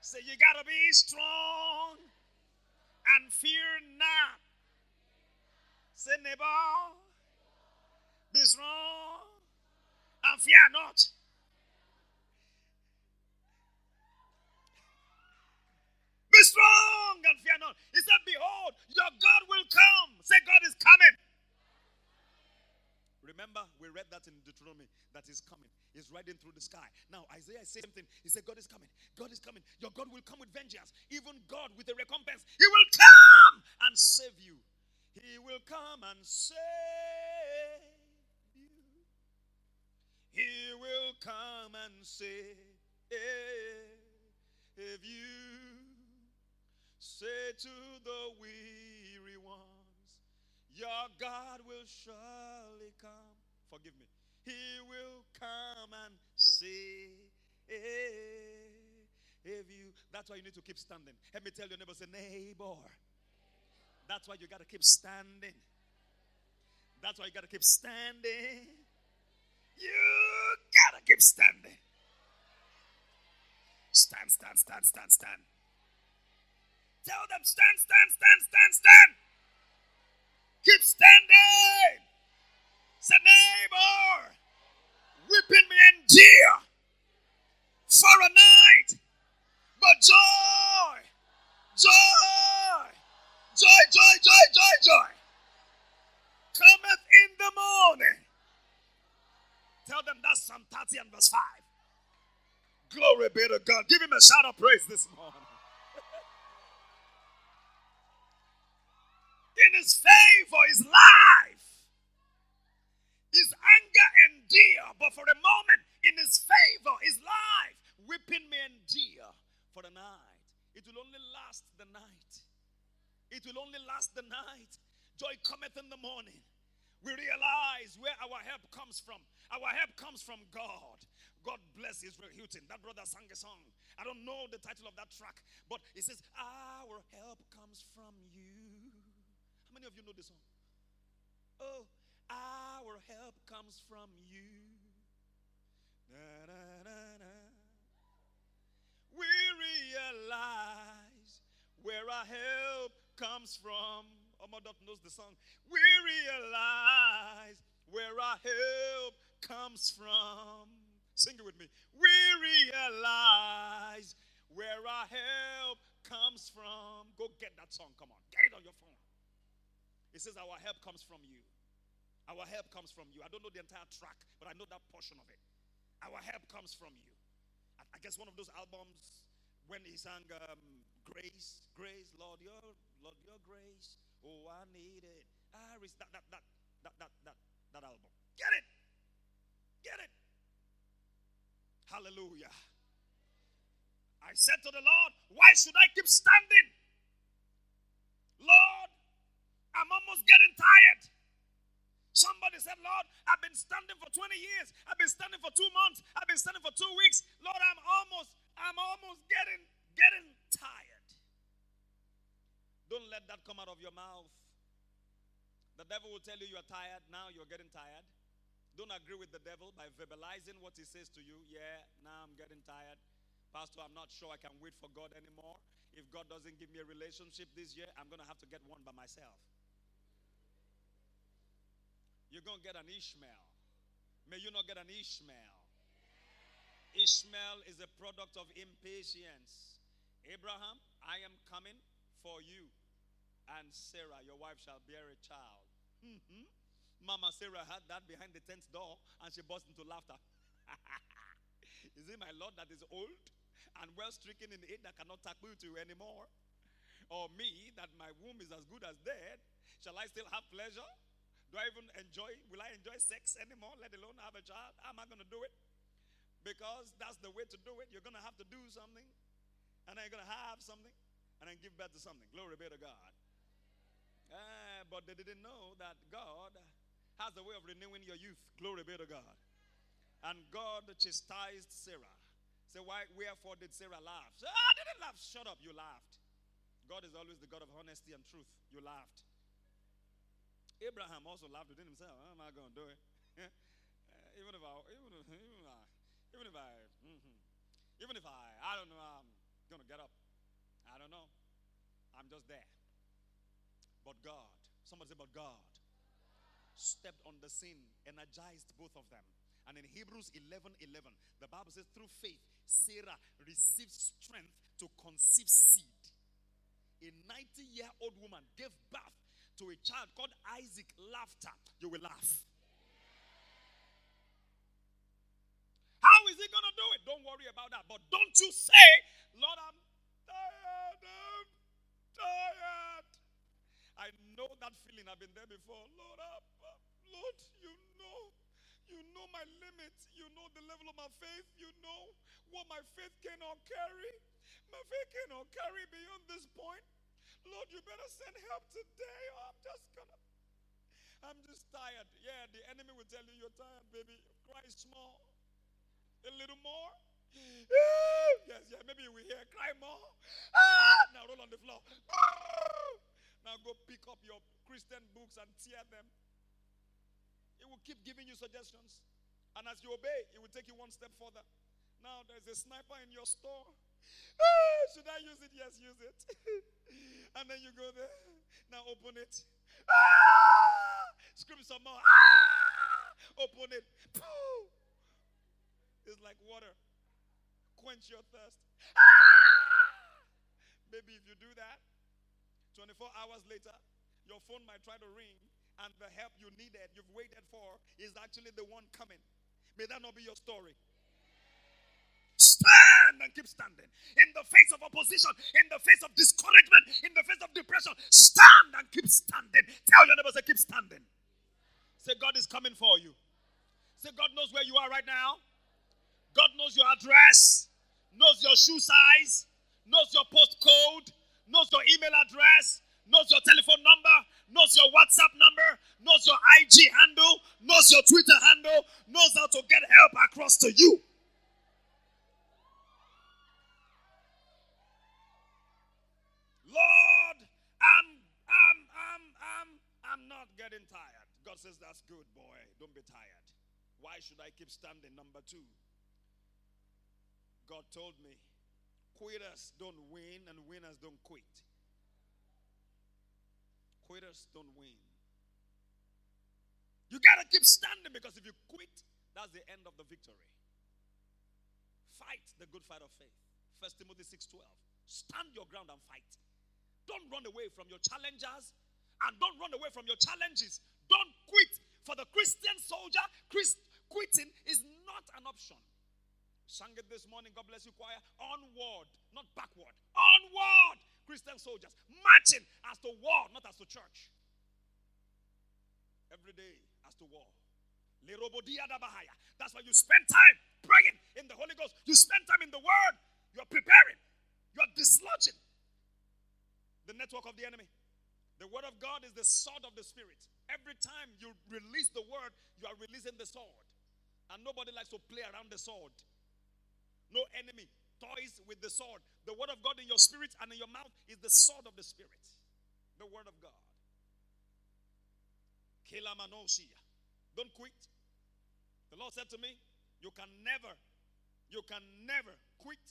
Say, you got to be strong and fear not. Say, neighbor, be strong and fear not. Be strong and fear not. He said, Behold, your God will come. Say, God is coming. Remember, we read that in Deuteronomy that is coming. He's riding through the sky. Now, Isaiah is saying something. He said, God is coming. God is coming. Your God will come with vengeance. Even God with a recompense. He will come and save you. He will come and save you. He will come and save you. Say to the weary ones, Your God will surely come. Forgive me. He will come and save you. That's why you need to keep standing. Let me tell your neighbor, say, neighbor. That's why you got to keep standing. That's why you got to keep standing. You got to keep standing. Stand, stand, stand, stand, stand. Tell them, stand, stand, stand, stand, stand. Keep standing. Say, neighbor, weeping may endure for a night, but joy, joy, joy, joy, joy, joy, joy cometh in the morning. Tell them that's Psalm 30 and verse 5. Glory be to God. Give him a shout of praise this morning. In his favor is life. His anger endure, but for a moment, in his favor is life. Weeping may endure for the night. It will only last the night. It will only last the night. Joy cometh in the morning. We realize where our help comes from. Our help comes from God. God bless Israel Houghton. That brother sang a song. I don't know the title of that track, but it says, Our help comes from you many of you know this song? Oh, our help comes from you. Na, na, na, we realize where our help comes from. Omodot knows the song. We realize where our help comes from. Sing it with me. We realize where our help comes from. Go get that song. Come on. Get it on your phone. It says, Our help comes from you. Our help comes from you. I don't know the entire track, but I know that portion of it. Our help comes from you. I, guess one of those albums when he sang um, Grace, Grace, Lord, your Lord, your grace. Oh, I need it. I that that that that that that that album. Get it. Get it. Hallelujah. I said to the Lord, Why should I keep standing? Lord, I'm almost getting tired. Somebody said, Lord, I've been standing for 20 years. I've been standing for two months. I've been standing for two weeks. Lord, I'm almost, I'm almost getting, getting tired. Don't let that come out of your mouth. The devil will tell you you're tired. Now you're getting tired. Don't agree with the devil by verbalizing what he says to you. Yeah, now I'm getting tired. Pastor, I'm not sure I can wait for God anymore. If God doesn't give me a relationship this year, I'm going to have to get one by myself. You're going to get an Ishmael. May you not get an Ishmael. Ishmael is a product of impatience. Abraham, I am coming for you. And Sarah, your wife, shall bear a child. Mm-hmm. Mama Sarah had that behind the tent door and she burst into laughter. <laughs> is it my Lord that is old and well stricken in age that cannot tackle you anymore? Or me that my womb is as good as dead? Shall I still have pleasure? Do I even enjoy? Will I enjoy sex anymore, let alone have a child? Am I going to do it? Because that's the way to do it. You're going to have to do something, and then you're going to have something, and then give birth to something. Glory be to God. Uh, but they didn't know that God has a way of renewing your youth. Glory be to God. And God chastised Sarah. Say, why, wherefore did Sarah laugh? Say, I didn't laugh. Shut up, you laughed. God is always the God of honesty and truth. You laughed. Abraham also laughed within himself. How am I going to do it? <laughs> even if I, even if, even if I, even if I, mm-hmm. even if I, I don't know, I'm going to get up. I don't know. I'm just there. But God, somebody say, but God stepped on the scene, energized both of them. And in Hebrews 11 11, the Bible says, through faith, Sarah received strength to conceive seed. A 90 year old woman gave birth to a child called Isaac. Laughter, you will laugh. How is he going to do it? Don't worry about that. But don't you say, Lord, I'm tired. I'm tired. I know that feeling. I've been there before. Lord, Lord, you know. You know my limits. You know the level of my faith. You know what my faith cannot carry. My faith cannot carry beyond this point. Lord, you better send help today, or I'm just gonna. I'm just tired. Yeah, the enemy will tell you you're tired, baby. Cry small. A little more. <gasps> yes, yeah, maybe we hear cry more. Ah! Now roll on the floor. <laughs> Now go pick up your Christian books and tear them. It will keep giving you suggestions. And as you obey, it will take you one step further. Now there's a sniper in your store. Ah, should I use it? Yes, use it. <laughs> and then you go there. Now open it. Ah! Scream some more. Ah! Open it. It's like water. Quench your thirst. Ah! Maybe if you do that, 24 hours later, your phone might try to ring, and the help you needed, you've waited for, is actually the one coming. May that not be your story. Stand and keep standing. In the face of opposition, in the face of discouragement, in the face of depression, stand and keep standing. Tell your neighbor, say, keep standing. Say, God is coming for you. Say, God knows where you are right now. God knows your address, knows your shoe size, knows your postcode, knows your email address, knows your telephone number, knows your WhatsApp number, knows your IG handle, knows your Twitter handle, knows how to get help across to you. Getting tired. God says that's good, boy. Don't be tired. Why should I keep standing? Number 2. God told me Quitters don't win and winners don't quit. Quitters don't win. You got to keep standing because if you quit, that's the end of the victory. Fight the good fight of faith. First Timothy 6:12. Stand your ground and fight. Don't run away from your challengers and don't run away from your challenges. Don't quit. For the Christian soldier, Christ, quitting is not an option. Sang it this morning. God bless you, choir. Onward, not backward. Onward, Christian soldiers. Marching as to war, not as to church. Every day as to war. That's why you spend time praying in the Holy Ghost. You spend time in the Word. You're preparing. You're dislodging the network of the enemy. The Word of God is the sword of the Spirit. Every time you release the Word, you are releasing the sword. And nobody likes to play around the sword. No enemy toys with the sword. The word of God in your spirit and in your mouth is the sword of the spirit. The word of God. Don't quit. The Lord said to me, You can never, you can never quit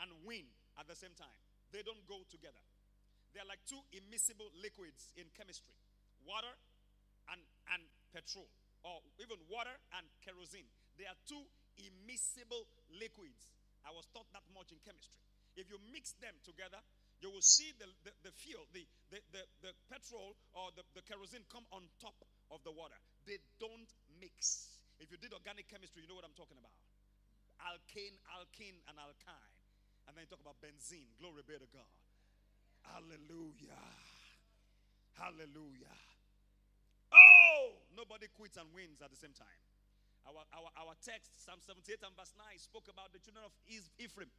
and win at the same time. They don't go together. They're like two immiscible liquids in chemistry water and, and petrol, or even water and kerosene. They are two immiscible liquids. I was taught that much in chemistry. If you mix them together, you will see the, the, the fuel, the, the, the, the petrol or the, the kerosene come on top of the water. They don't mix. If you did organic chemistry, you know what I'm talking about. Alkane, alkene, and alkyne. And then you talk about benzene. Glory be to God. Hallelujah. Hallelujah. Oh, nobody quits and wins at the same time. Our, our, our text, Psalm 78 and verse 9, spoke about the children of Ephraim.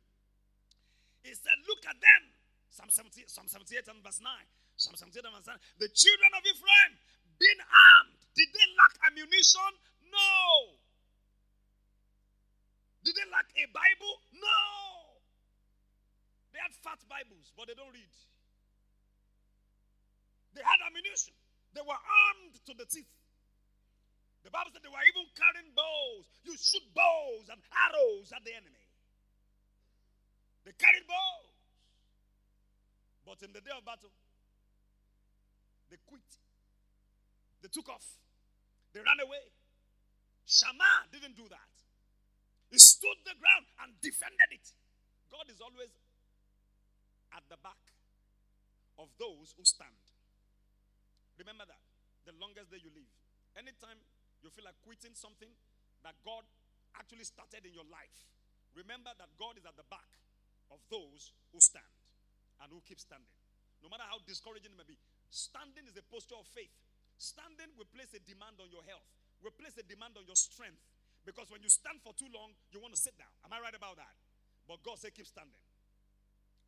He said, Look at them. Psalm 78, Psalm 78 and verse 9. Psalm 78 and verse 9. The children of Ephraim being armed. Did they lack ammunition? No. Did they lack a Bible? No. Had fat Bibles, but they don't read. They had ammunition. They were armed to the teeth. The Bible said they were even carrying bows. You shoot bows and arrows at the enemy. They carried bows. But in the day of battle, they quit. They took off. They ran away. Shammah didn't do that. He stood the ground and defended it. God is always at the back of those who stand. Remember that. The longest day you live. Anytime you feel like quitting something that God actually started in your life, remember that God is at the back of those who stand and who keep standing. No matter how discouraging it may be, standing is a posture of faith. Standing will place a demand on your health, will place a demand on your strength. Because when you stand for too long, you want to sit down. Am I right about that? But God said, keep standing.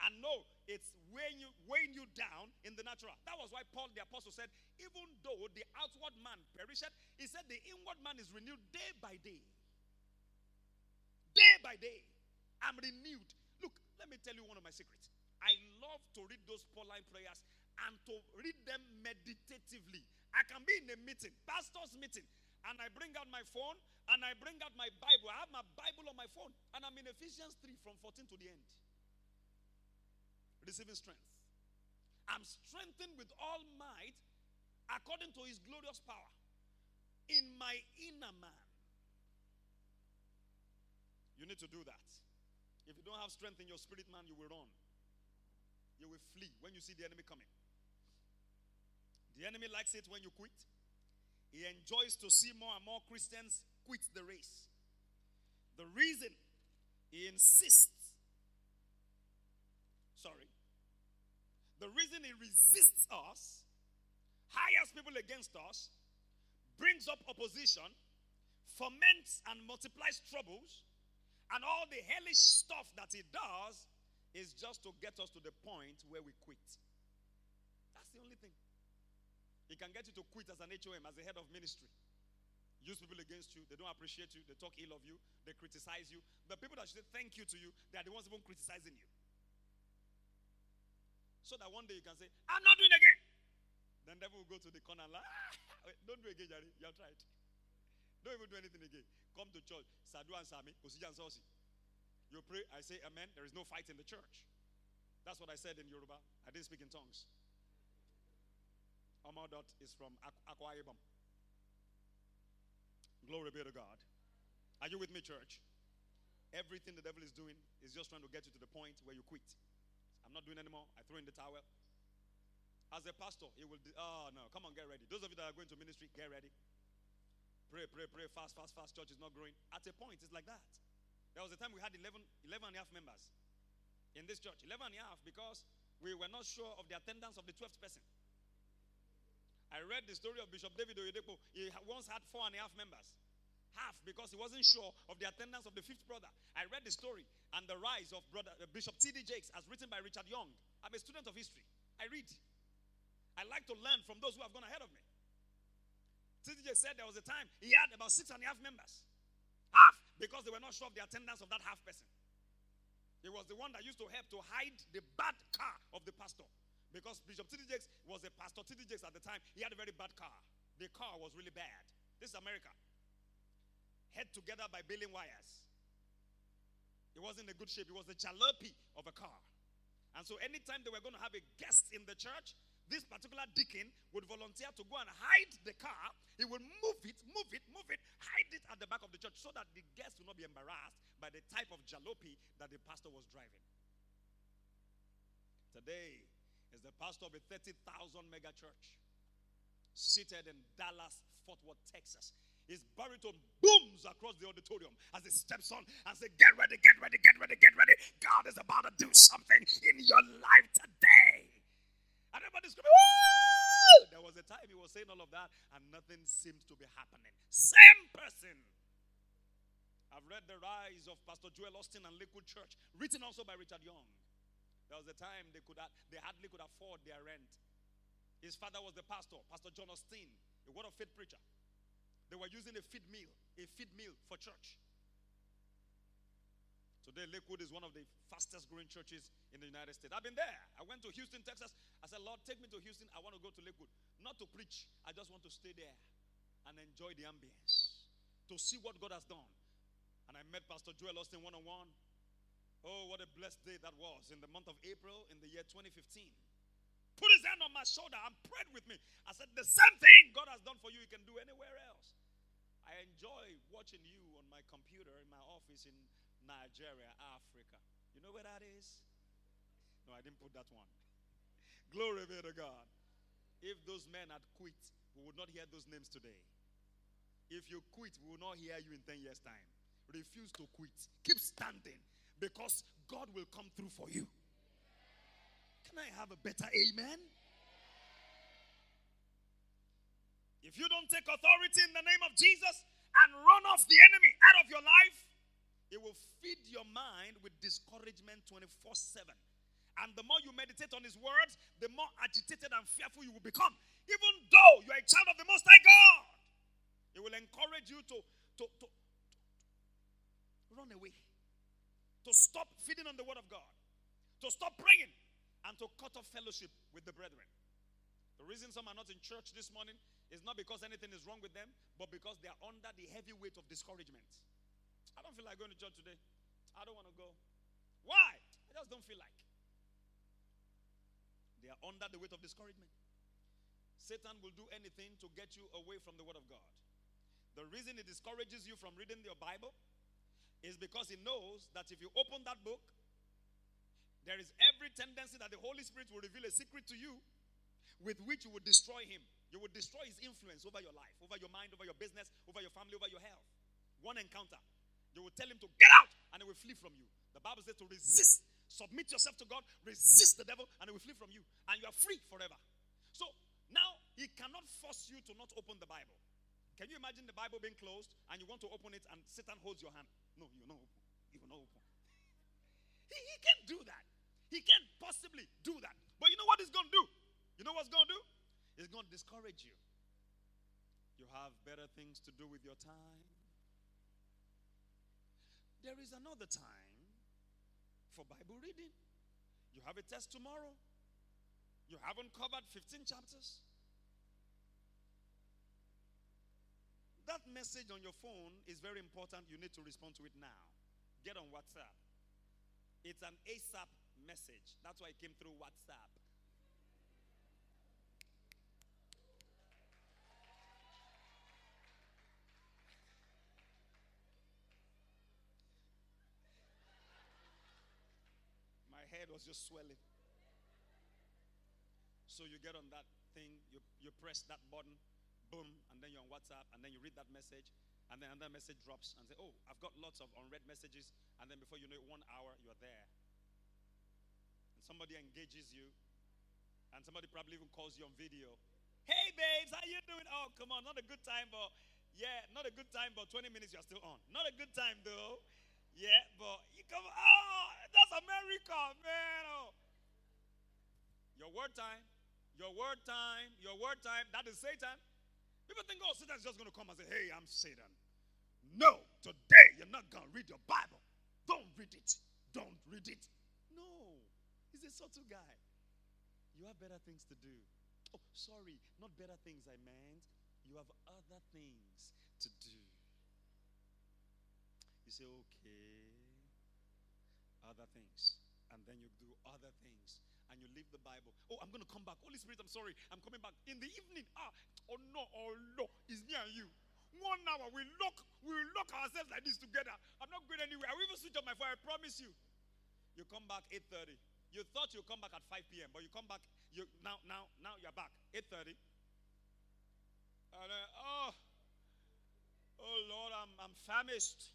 And no, it's weighing you, weighing you down in the natural. That was why Paul the apostle said, even though the outward man perisheth, he said the inward man is renewed day by day. Day by day. I'm renewed. Look, let me tell you one of my secrets. I love to read those Pauline prayers and to read them meditatively. I can be in a meeting, pastor's meeting, and I bring out my phone and I bring out my Bible. I have my Bible on my phone, and I'm in Ephesians 3 from 14 to the end receiving strength. I'm strengthened with all might according to his glorious power in my inner man. You need to do that. If you don't have strength in your spirit man, you will run. You will flee when you see the enemy coming. The enemy likes it when you quit. He enjoys to see more and more Christians quit the race. The reason he insists sorry, the reason he resists us, hires people against us, brings up opposition, foments and multiplies troubles, and all the hellish stuff that he does is just to get us to the point where we quit. That's the only thing. He can get you to quit as an HOM, as a head of ministry. Use people against you. They don't appreciate you. They talk ill of you. They criticize you. The people that should say thank you to you, they are the ones even criticizing you. So that one day you can say, I'm not doing again. Then devil will go to the corner and like, ah, don't do again, Jerry. You have tried. Don't even do anything again. Come to church. Sadu and Sami, You pray, I say amen. There is no fight in the church. That's what I said in Yoruba. I didn't speak in tongues. Amadot is from Akwa Ibom. Glory be to God. Are you with me, church? Everything the devil is doing is just trying to get you to the point where you quit. I'm not doing anymore. I throw in the towel. As a pastor, he will. oh no, come on, get ready. Those of you that are going to ministry, get ready. Pray, pray, pray, fast, fast, fast. Church is not growing. At a point, it's like that. There was a time we had 11, 11 and a half members in this church. 11 and a half because we were not sure of the attendance of the 12th person. I read the story of Bishop David Oyedepo. He once had four and a half members half because he wasn't sure of the attendance of the fifth brother. I read the story and the rise of brother uh, Bishop T.D. Jakes as written by Richard Young. I'm a student of history. I read. I like to learn from those who have gone ahead of me. T.D. Jakes said there was a time he had about six and a half members. Half because they were not sure of the attendance of that half person. He was the one that used to help to hide the bad car of the pastor. Because Bishop T.D. Jakes was a pastor. T.D. Jakes at the time, he had a very bad car. The car was really bad. This is America. Held together by baling wires. It wasn't a good shape. It was a jalopy of a car. And so anytime they were going to have a guest in the church, this particular deacon would volunteer to go and hide the car. He would move it, move it, move it, hide it at the back of the church so that the guests would not be embarrassed by the type of jalopy that the pastor was driving. Today is the pastor of a 30,000 mega church seated in Dallas, Fort Worth, Texas. His baritone booms across the auditorium as he steps on and says, Get ready, get ready, get ready, get ready. God is about to do something in your life today. And everybody screaming, Woo! There was a time he was saying all of that, and nothing seemed to be happening. Same person. I've read The Rise of Pastor Joel Osteen and Lakewood Church, written also by Richard Young. There was a time they could they hardly could afford their rent. His father was the pastor, Pastor John Osteen, a word of faith preacher. They were using a feed meal, a feed meal for church. Today, Lakewood is one of the fastest growing churches in the United States. I've been there. I went to Houston, Texas. I said, Lord, take me to Houston. I want to go to Lakewood. Not to preach, I just want to stay there and enjoy the ambience, to see what God has done. And I met Pastor Joel Osteen one on one. Oh, what a blessed day that was in the month of April in the year 2015 put his hand on my shoulder and prayed with me. I said, The same thing God has done for you, you can do anywhere else. I enjoy watching you on my computer in my office in Nigeria, Africa. You know where that is? No, I didn't put that one. <laughs> Glory be to God. If those men had quit, we would not hear those names today. If you quit, we will not hear you in 10 years' time. Refuse to quit. Keep standing because God will come through for you. Can I have a better amen? If you don't take authority in the name of Jesus and run off the enemy out of your life, it will feed your mind with discouragement 24 7. And the more you meditate on his words, the more agitated and fearful you will become. Even though you are a child of the Most High God, it will encourage you to, to, to, to run away, to stop feeding on the word of God, to stop praying, and to cut off fellowship with the brethren. The reason some are not in church this morning is not because anything is wrong with them, but because they are under the heavy weight of discouragement. I don't feel like going to church today. I don't want to go. Why? I just don't feel like. They are under the weight of discouragement. Satan will do anything to get you away from the Word of God. The reason he discourages you from reading your Bible is because he knows that if you open that book, there is every tendency that the Holy Spirit will reveal a secret to you with which you will destroy him. You will destroy his influence over your life, over your mind, over your business, over your family, over your health. One encounter. You will tell him to get out and he will flee from you. The Bible says to resist. Submit yourself to God, resist the devil, and he will flee from you. And you are free forever. So now he cannot force you to not open the Bible. Can you imagine the Bible being closed and you want to open it and Satan holds your hand? No, you will not open. You will not open. <laughs> He, he can't do that. He can't possibly do that. But you know what he's going to do? You know what's going to do? It's going to discourage you. You have better things to do with your time. There is another time for Bible reading. You have a test tomorrow. You haven't covered 15 chapters. That message on your phone is very important. You need to respond to it now. Get on WhatsApp. It's an ASAP message. That's why it came through WhatsApp. Was just swelling. So you get on that thing, you, you press that button, boom, and then you're on WhatsApp, and then you read that message, and then another message drops and say, Oh, I've got lots of unread messages, and then before you know it, one hour, you're there. And somebody engages you, and somebody probably even calls you on video. Hey babes, how you doing? Oh, come on, not a good time, but yeah, not a good time, but 20 minutes you're still on. Not a good time though. Yeah, but you come, oh, that's America, man. Oh. Your word time, your word time, your word time, that is Satan. People think, oh, Satan's just going to come and say, hey, I'm Satan. No, today you're not going to read your Bible. Don't read it. Don't read it. No, he's a subtle guy. You have better things to do. Oh, sorry, not better things I meant. You have other things to do. Say, okay, other things. And then you do other things. And you leave the Bible. Oh, I'm going to come back. Holy Spirit, I'm sorry. I'm coming back. In the evening, ah, oh no, oh no, it's near you. One hour, we lock, we lock ourselves like this together. I'm not going anywhere. I will even switch off my phone, I promise you. You come back 8:30. You thought you'd come back at 5 p.m., but you come back, you now, now, now you're back. 8:30. And then, oh, oh Lord, I'm I'm famished.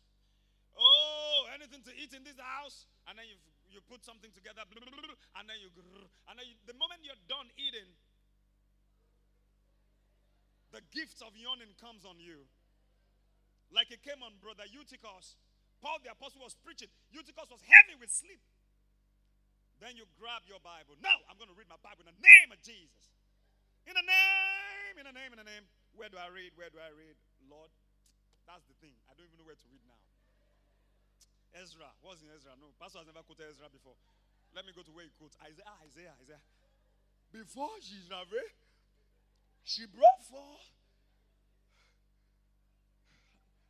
Oh, anything to eat in this house? And then you you put something together, and then you and then you, the moment you're done eating, the gift of yawning comes on you. Like it came on brother Eutychus. Paul the apostle was preaching. Eutychus was heavy with sleep. Then you grab your Bible. Now I'm going to read my Bible in the name of Jesus. In the name, in the name, in the name. Where do I read? Where do I read? Lord, that's the thing. I don't even know where to read now. Ezra. What's in Ezra? No, Pastor has never quoted Ezra before. Let me go to where he quotes Isaiah. Ah, Isaiah, Isaiah. Before she's Nave, she brought forth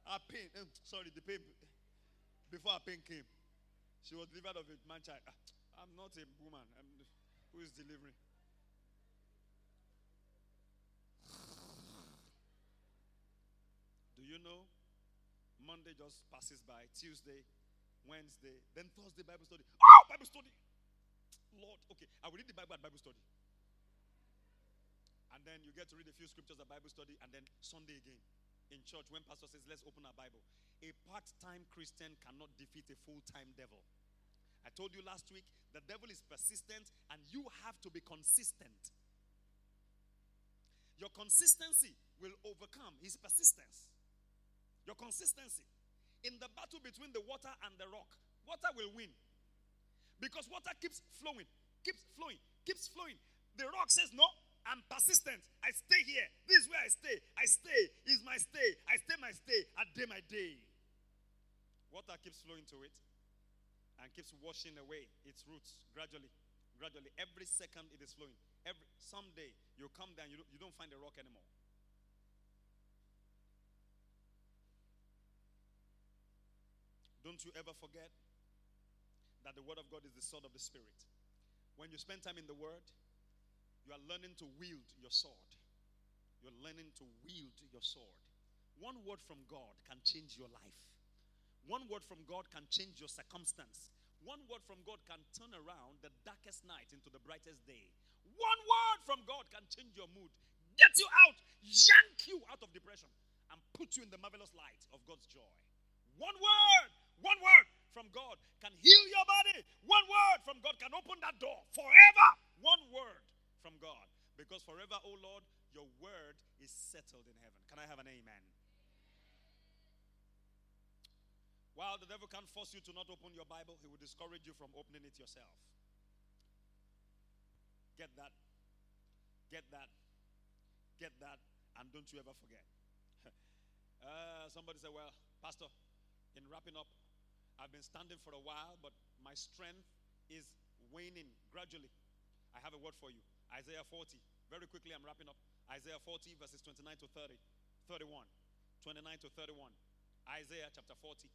her pain. Um, sorry, the pain. Before her pain came, she was delivered of a man child. Ah, I'm not a woman. I'm, who is delivering? Do you know? Monday just passes by. Tuesday, Wednesday, then Thursday Bible study. Oh, Bible study. Lord, okay, I will read the Bible at Bible study. And then you get to read a few scriptures at Bible study, and then Sunday again in church when pastor says, Let's open our Bible. A part time Christian cannot defeat a full time devil. I told you last week the devil is persistent, and you have to be consistent. Your consistency will overcome his persistence. Your consistency. In the battle between the water and the rock, water will win. Because water keeps flowing, keeps flowing, keeps flowing. The rock says, No, I'm persistent. I stay here. This is where I stay. I stay. Is my stay. I stay my stay. I day my day. Water keeps flowing to it and keeps washing away its roots gradually. Gradually. Every second it is flowing. Every someday you come down, you you don't find a rock anymore. Don't you ever forget that the Word of God is the sword of the Spirit. When you spend time in the Word, you are learning to wield your sword. You're learning to wield your sword. One word from God can change your life. One word from God can change your circumstance. One word from God can turn around the darkest night into the brightest day. One word from God can change your mood, get you out, yank you out of depression, and put you in the marvelous light of God's joy. One word one word from God can heal your body. One word from God can open that door forever. One word from God. Because forever, oh Lord, your word is settled in heaven. Can I have an amen? While the devil can't force you to not open your Bible, he will discourage you from opening it yourself. Get that. Get that. Get that. And don't you ever forget. <laughs> uh, somebody said, Well, Pastor, in wrapping up, I've been standing for a while, but my strength is waning gradually. I have a word for you. Isaiah 40. Very quickly, I'm wrapping up. Isaiah 40, verses 29 to 30, 31. 29 to 31. Isaiah chapter 40.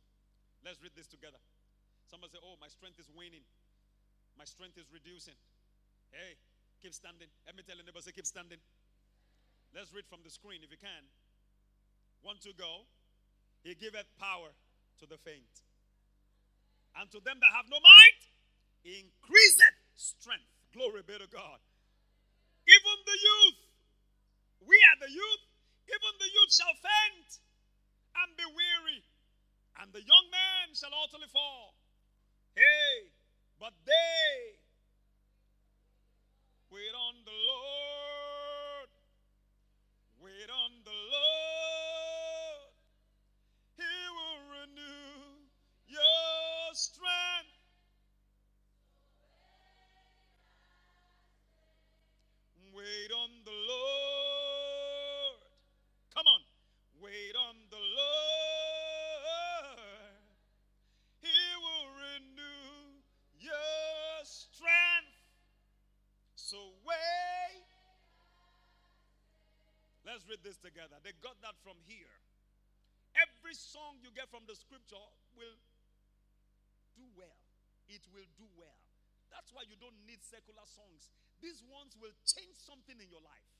Let's read this together. Somebody say, Oh, my strength is waning. My strength is reducing. Hey, keep standing. Let me tell your neighbor, say, keep standing. Let's read from the screen if you can. One to go. He giveth power to the faint. And to them that have no might, increaseth strength. Glory be to God. Even the youth, we are the youth, even the youth shall faint and be weary, and the young men shall utterly fall. Hey, but they wait on the Lord, together. They got that from here. Every song you get from the scripture will do well. It will do well. That's why you don't need secular songs. These ones will change something in your life.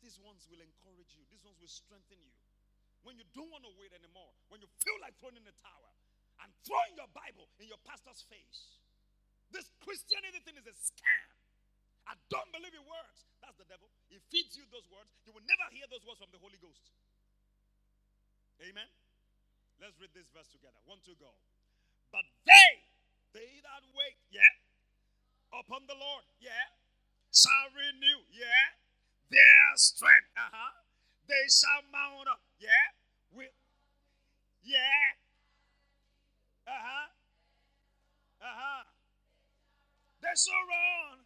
These ones will encourage you. These ones will strengthen you. When you don't want to wait anymore, when you feel like throwing in the towel and throwing your Bible in your pastor's face. This Christianity thing is a scam. I don't believe it works. That's the devil. He feeds you those words. You will never hear those words from the Holy Ghost. Amen. Let's read this verse together. One, two, go. But they, they that wait, yeah, upon the Lord, yeah, shall renew, yeah, their strength. Uh huh. They shall mount up, yeah, with, yeah. Uh huh. Uh huh. They shall run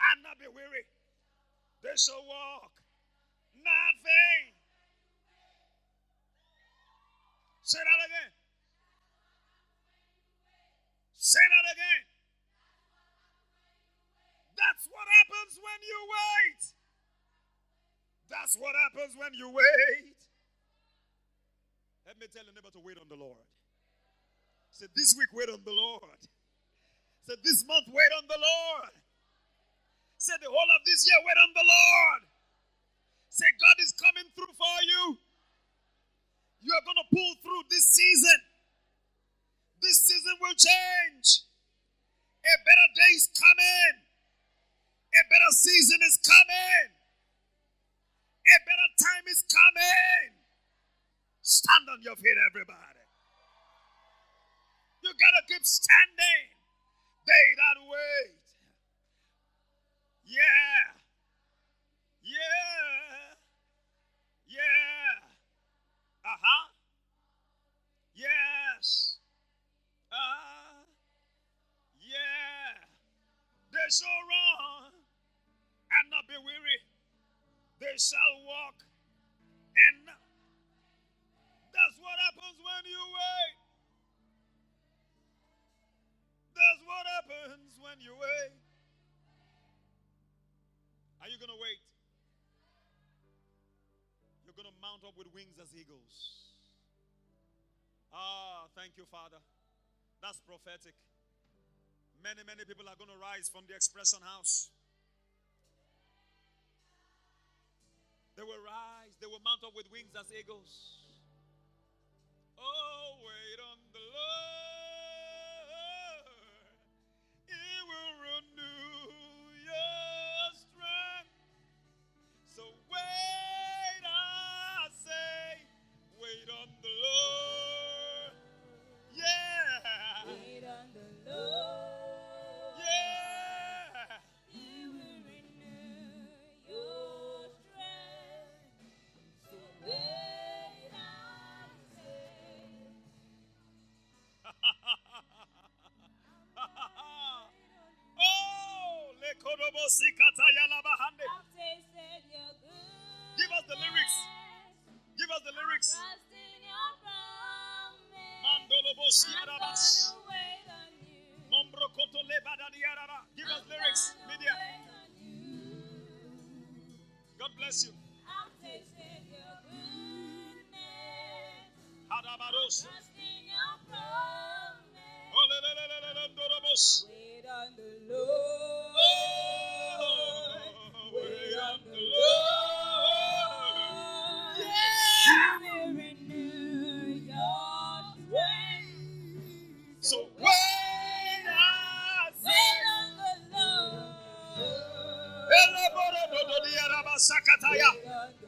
and not be weary. They shall walk, not faint. Say that again. Say that again. That's what happens when you wait. That's what happens when you wait. Let me tell you neighbor to wait on the Lord. Say this week, wait on the Lord. Say this month, wait on the Lord. Say the whole of this year, wait on the Lord. Say God is coming through for you. You are going to pull through this season. This season will change. A better day is coming. A better season is coming. A better time is coming. Stand on your feet, everybody. You got to keep standing. They that wait. Yeah. Wings as eagles. Ah, thank you, Father. That's prophetic. Many, many people are going to rise from the expression house. They will rise, they will mount up with wings as eagles. Give Don't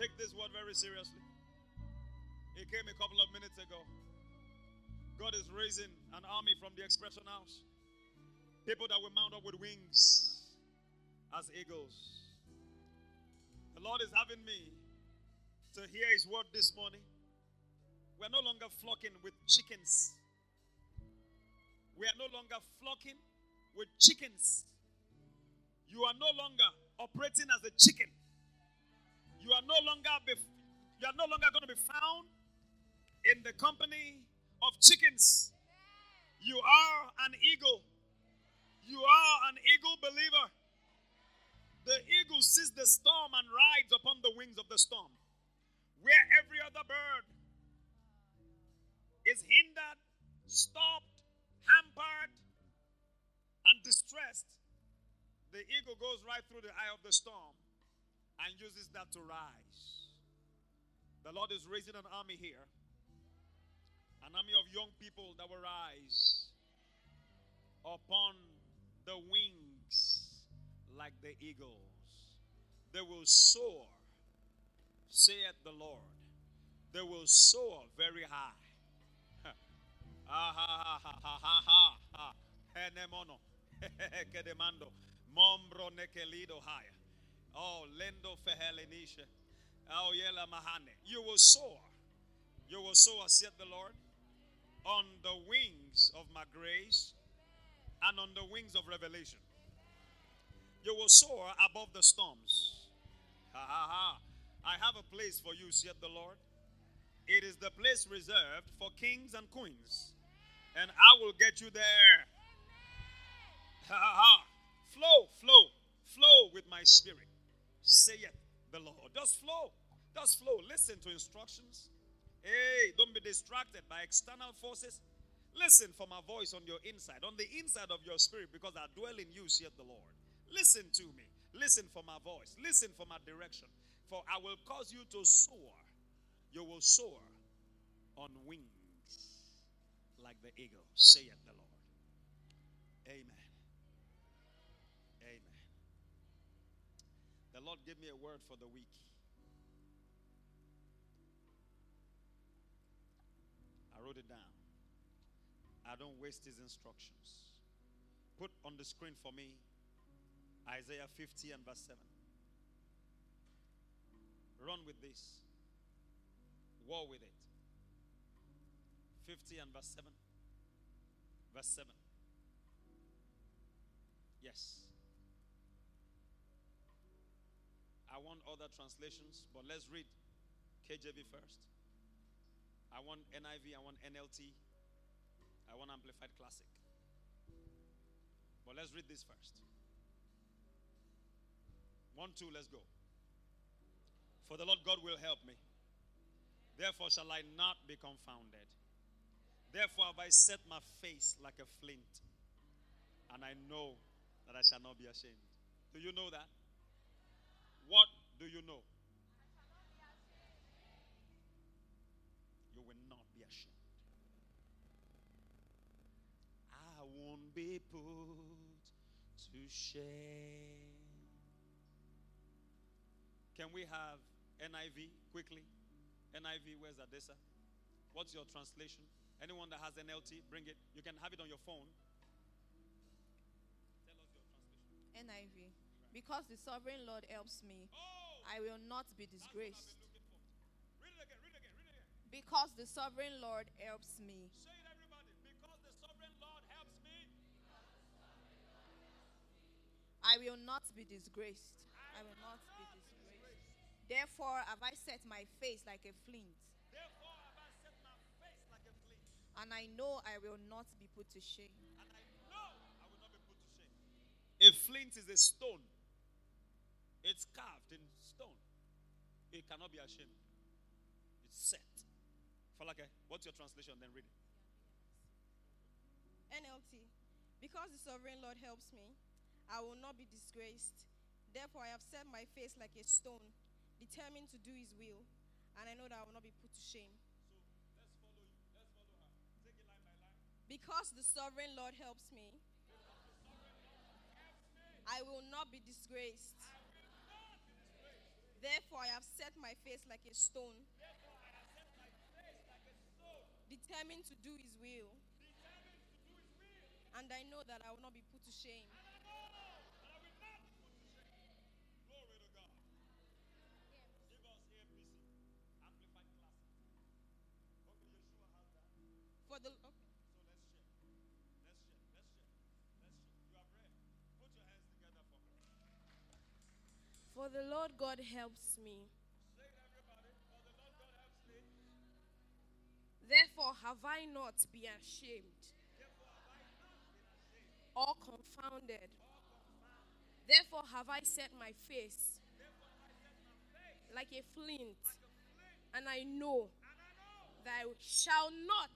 Take this word very seriously. It came a couple of minutes ago. God is raising an army from the expression house. People that will mount up with wings as eagles. The Lord is having me to hear His word this morning. We're no longer flocking with chickens. We are no longer flocking with chickens. You are no longer operating as a chicken. You are no longer be, you are no longer going to be found in the company of chickens. You are an eagle. You are an eagle believer. The eagle sees the storm and rides upon the wings of the storm. Where every other bird is hindered, stopped, hampered, and distressed, the eagle goes right through the eye of the storm and uses that to rise. The Lord is raising an army here an army of young people that will rise upon the wings like the eagles. They will soar, saith the Lord. They will soar very high. <laughs> Ah ha ha ha ha ha ha ha. <laughs> Enemono. Kedemando. Mombro nekelido high. Oh, lendo fehelenisha. Oh, yela mahane. You will soar. You will soar, saith the Lord, on the wings of my grace and on the wings of revelation. You will soar above the storms. Ha ha ha. I have a place for you, said the Lord. It is the place reserved for kings and queens. And I will get you there. Ha ha ha. Flow, flow, flow with my spirit. Saith the Lord. Just flow. Just flow. Listen to instructions. Hey, don't be distracted by external forces. Listen for my voice on your inside, on the inside of your spirit, because I dwell in you, saith the Lord. Listen to me. Listen for my voice. Listen for my direction. For I will cause you to soar. You will soar on wings like the eagle, saith the Lord. Amen. Amen. The Lord gave me a word for the week. I wrote it down. I don't waste his instructions. Put on the screen for me Isaiah 50 and verse 7. Run with this. War with it. 50 and verse 7. Verse 7. Yes. I want other translations, but let's read KJV first. I want NIV, I want NLT, I want Amplified Classic. But let's read this first. One, two, let's go. For the Lord God will help me. Therefore shall I not be confounded. Therefore have I set my face like a flint, and I know that I shall not be ashamed. Do you know that? What do you know? You will not be ashamed. I won't be put to shame. Can we have NIV quickly? NIV, where's Adessa? What's your translation? Anyone that has NLT, bring it. You can have it on your phone.
NIV. Because the sovereign Lord helps me,
Oh,
I will not be
that's what I've
disgraced.
been looking for. Read it again, read it again, read it again.
Because the sovereign Lord helps me,
Say it, everybody. Because the sovereign Lord helps me,
I will not be disgraced. I will not be disgraced. Therefore have I set my face like a flint,
therefore have I set my face like a flint.
and I know I will not be put to shame.
And I know I will not be put to shame. A flint is a stone. It's carved in stone. It cannot be ashamed. It's set. Falake, what's your translation? Then read it.
NLT. Because the sovereign Lord helps me, I will not be disgraced. Therefore, I have set my face like a stone, determined to do his will, and I know that I will not be put to shame.
So let's follow you. Let's follow her. Take it line by line.
Because the sovereign Lord helps me, I will not be disgraced. Therefore, I have set my face like a stone, determined to do his will, and I know that I will not be put to shame.
Glory to
For the Lord God helps me.
Say everybody. For the Lord God helps me.
Therefore have I not been ashamed or confounded. Therefore have I set my face like a flint, and I know that I shall not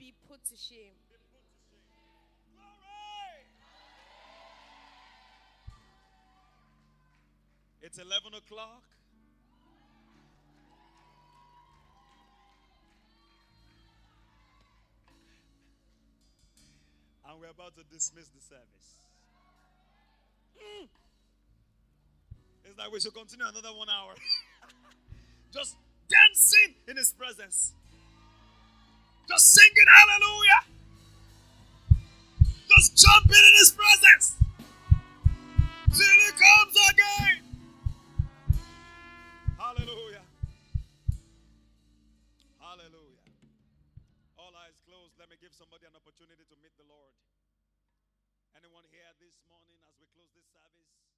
be put to shame.
It's 11 o'clock. And we're about to dismiss the service. Mm. It's like we should continue another one hour. <laughs> Just dancing in His presence. Just singing hallelujah. Just jumping in his presence till he comes again. Give somebody an opportunity to meet the Lord. Anyone here this morning as we close this service?